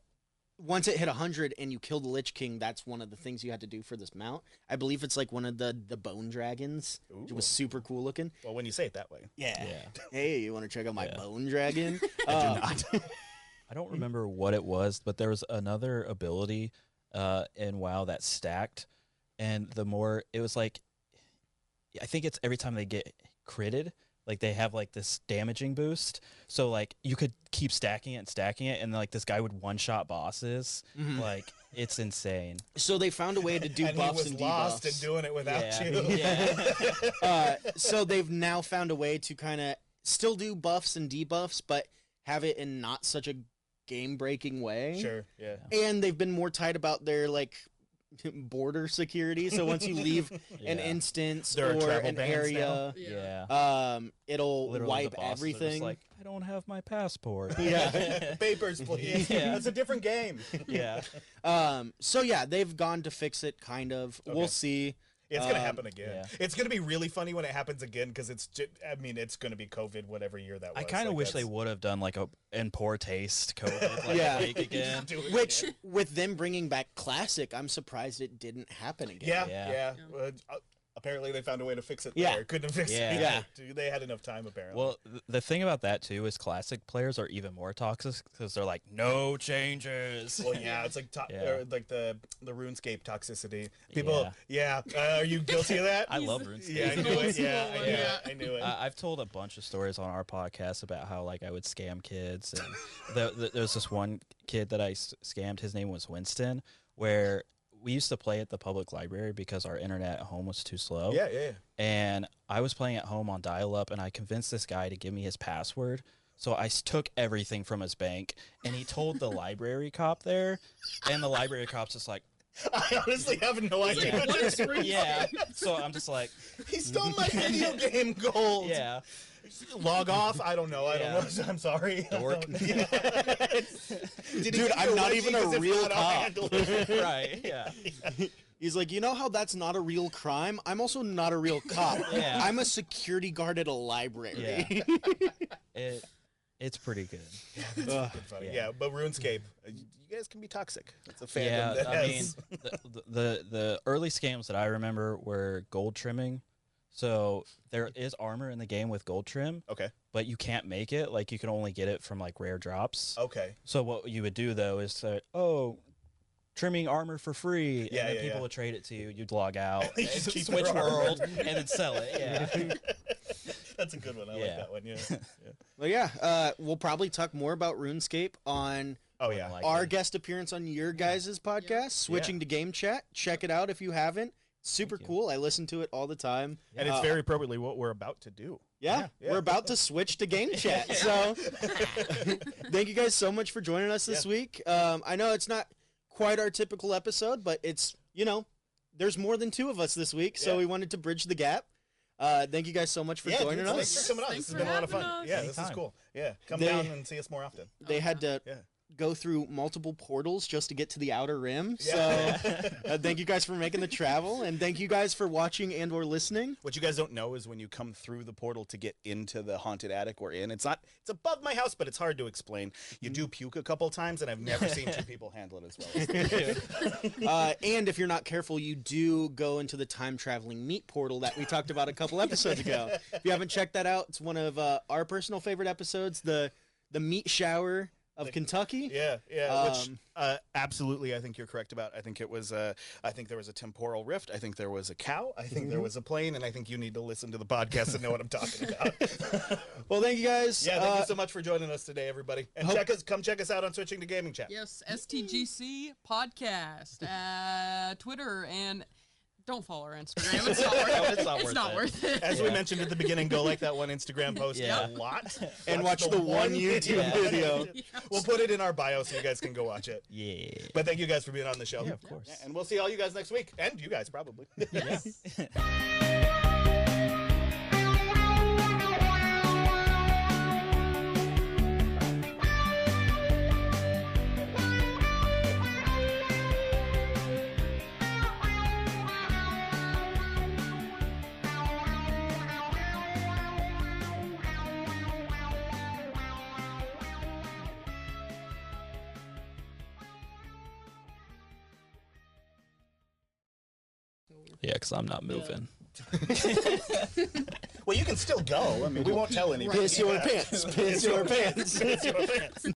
A: once it hit a hundred and you kill the Lich King, that's one of the things you had to do for this mount. I believe it's like one of the the bone dragons. It was super cool looking.
B: well, when you say it that way.
A: Yeah.
C: yeah.
A: Hey, you want to check out my
C: Yeah.
A: bone dragon?
B: I
A: Uh,
B: do not.
C: I don't remember what it was, but there was another ability uh, in WoW that stacked, and the more it was like, I think it's every time they get critted, like they have like this damaging boost. So like you could keep stacking it and stacking it, and like this guy would one shot bosses.
A: Mhm.
C: Like it's insane.
A: So they found a way to do
B: and
A: buffs
B: he was
A: and
B: lost and
A: debuffs.
B: doing it without
C: Yeah.
B: you.
C: Yeah.
A: uh, so they've now found a way to kind of still do buffs and debuffs, but have it in not such a game-breaking way.
B: sure. Yeah.
A: And they've been more tight about their like border security. So once you leave an instance
B: There are
A: or an
B: bans
A: area,
C: yeah.
A: um, it'll
C: Literally,
A: wipe
C: bosses are just
A: everything.
C: like I don't have my passport.
A: Yeah.
B: Papers, please.
C: Yeah.
B: That's a different game.
C: yeah.
A: um, so yeah, they've gone to fix it. Kind of.
B: Okay.
A: We'll see.
B: It's gonna
A: Um,
B: happen again.
C: yeah.
B: It's gonna be really funny when it happens again because it's. Ju- I mean, it's gonna be COVID, whatever year that was.
C: I kind of
B: Like,
C: wish they would have done like a in poor taste COVID like
A: Yeah.
C: again.
A: Which,
B: again.
A: with them bringing back classic, I'm surprised it didn't happen again.
B: Yeah, yeah.
C: Yeah.
B: Uh, uh, apparently, they found a way to fix it.
A: Yeah.
B: there. couldn't have fixed
C: Yeah.
B: it.
A: Yeah.
B: Dude, They had enough time apparently.
C: Well, th- the thing about that too is classic players are even more toxic because they're like no changes.
B: Well, yeah, it's like to-
C: Yeah.
B: or like the the RuneScape toxicity. People, yeah. Uh, are you guilty of that?
C: I love RuneScape.
B: yeah, I knew it. Yeah, I knew,
D: yeah.
B: It. I knew it.
C: I- have told a bunch of stories on our podcast about how like I would scam kids, and the, the, there was this one kid that I s- scammed. His name was Winston, where we used to play at the public library because our internet at home was too slow.
B: yeah, yeah, yeah.
C: and I was playing at home on dial up, and I convinced this guy to give me his password. So I took everything from his bank, and he told the library cop there, and the library cop's just like,
B: I honestly have no idea.
D: like, what is RuneScape?
C: yeah. So I'm just like,
B: He stole my video game gold.
C: yeah,
B: Log off. I don't know. I
C: Yeah.
B: don't know. I'm sorry.
C: Dork.
B: Yeah.
A: Dude, I'm not even a real cop.
C: right, yeah.
A: He's like, you know how that's not a real crime? I'm also not a real cop.
C: Yeah.
A: I'm a security guard at a library.
C: Yeah. It, it's pretty good.
B: That's
A: Ugh.
B: funny.
C: Yeah.
B: Yeah, but RuneScape, uh, you guys can be toxic. It's a fandom
C: Yeah,
B: that
C: I mean,
B: has.
C: the, the the early scams that I remember were gold trimming. So there is armor in the game with gold trim,
B: okay,
C: but you can't make it. Like you can only get it from like rare drops.
B: okay.
C: So what you would do though is say, "Oh, trimming armor for free,"
B: Yeah,
C: and then
B: yeah,
C: people
B: yeah.
C: would trade it to you. You'd log out,
B: You
C: and
B: keep
C: switch world, and then sell it. Yeah,
B: That's a good one. I like that one. Yeah. yeah.
A: Well, yeah, uh, we'll probably talk more about RuneScape on
B: Oh yeah.
C: Like
A: our guest appearance on your guys' podcast, switching to Game Chat. Check it out if you haven't. Super
C: you.
A: cool. I listen to it all the time.
B: and it's
A: Uh,
B: very appropriately what we're about to do.
A: Yeah,
B: Yeah, yeah.
A: we're about to switch to Game Chat. So, thank you guys so much for joining us this week. Um, I know it's not quite our typical episode, but it's you know, there's more than two of us this week, so
B: Yeah.
A: we wanted to bridge the gap. Uh, thank you guys so much for
B: yeah,
A: joining
B: dude,
A: us.
B: Thanks for coming on.
D: Thanks
B: this has
D: for
B: been a lot of
D: having
B: fun.
D: us.
B: Yeah, this is
C: Anytime.
B: cool. Yeah, come
A: They-
B: down and see us more often.
A: They had to
B: Yeah.
A: Go through multiple portals just to get to the outer rim.
B: Yeah.
A: So uh, thank you guys for making the travel, and thank you guys for watching and or listening.
B: What you guys don't know is when you come through the portal to get into the haunted attic we're in, it's not it's above my house, but it's hard to explain. You do puke a couple times, and I've never seen two people handle it as well.
A: Uh, and if you're not careful, you do go into the time traveling meat portal that we talked about a couple episodes ago. If you haven't checked that out, it's one of uh, our personal favorite episodes, the the meat shower of Kentucky.
B: Yeah, yeah. which
A: Um,
B: uh, absolutely, I think you're correct about. I think it was. Uh, I think there was a temporal rift. I think there was a cow. I think there
A: Mm-hmm.
B: was a plane, and I think you need to listen to the podcast and know what I'm talking about.
A: Well, thank you guys.
B: yeah, thank
A: Uh,
B: you so much for joining us today, everybody. And
A: hope-
B: check us. Come check us out on switching to gaming chat.
D: Yes, STGC podcast, uh, Twitter, and don't follow our Instagram. It's not worth it.
C: It's not
D: It's
C: worth
D: not
C: it.
D: worth it.
B: As we mentioned at the beginning, go like that one Instagram post
C: Yeah.
B: a lot,
A: and watch the one YouTube
C: Yeah.
A: video.
B: We'll put it in our bio so you guys can go watch it.
C: Yeah.
B: But thank you guys for being on the show.
C: Yeah, of course.
B: Yeah, and we'll see all you guys next week, and you guys probably.
D: Yes.
C: Yeah, because I'm not moving.
B: well, you can still go. I mean, we won't tell anybody.
A: Piss your pants. Piss your pants.
B: Piss your pants.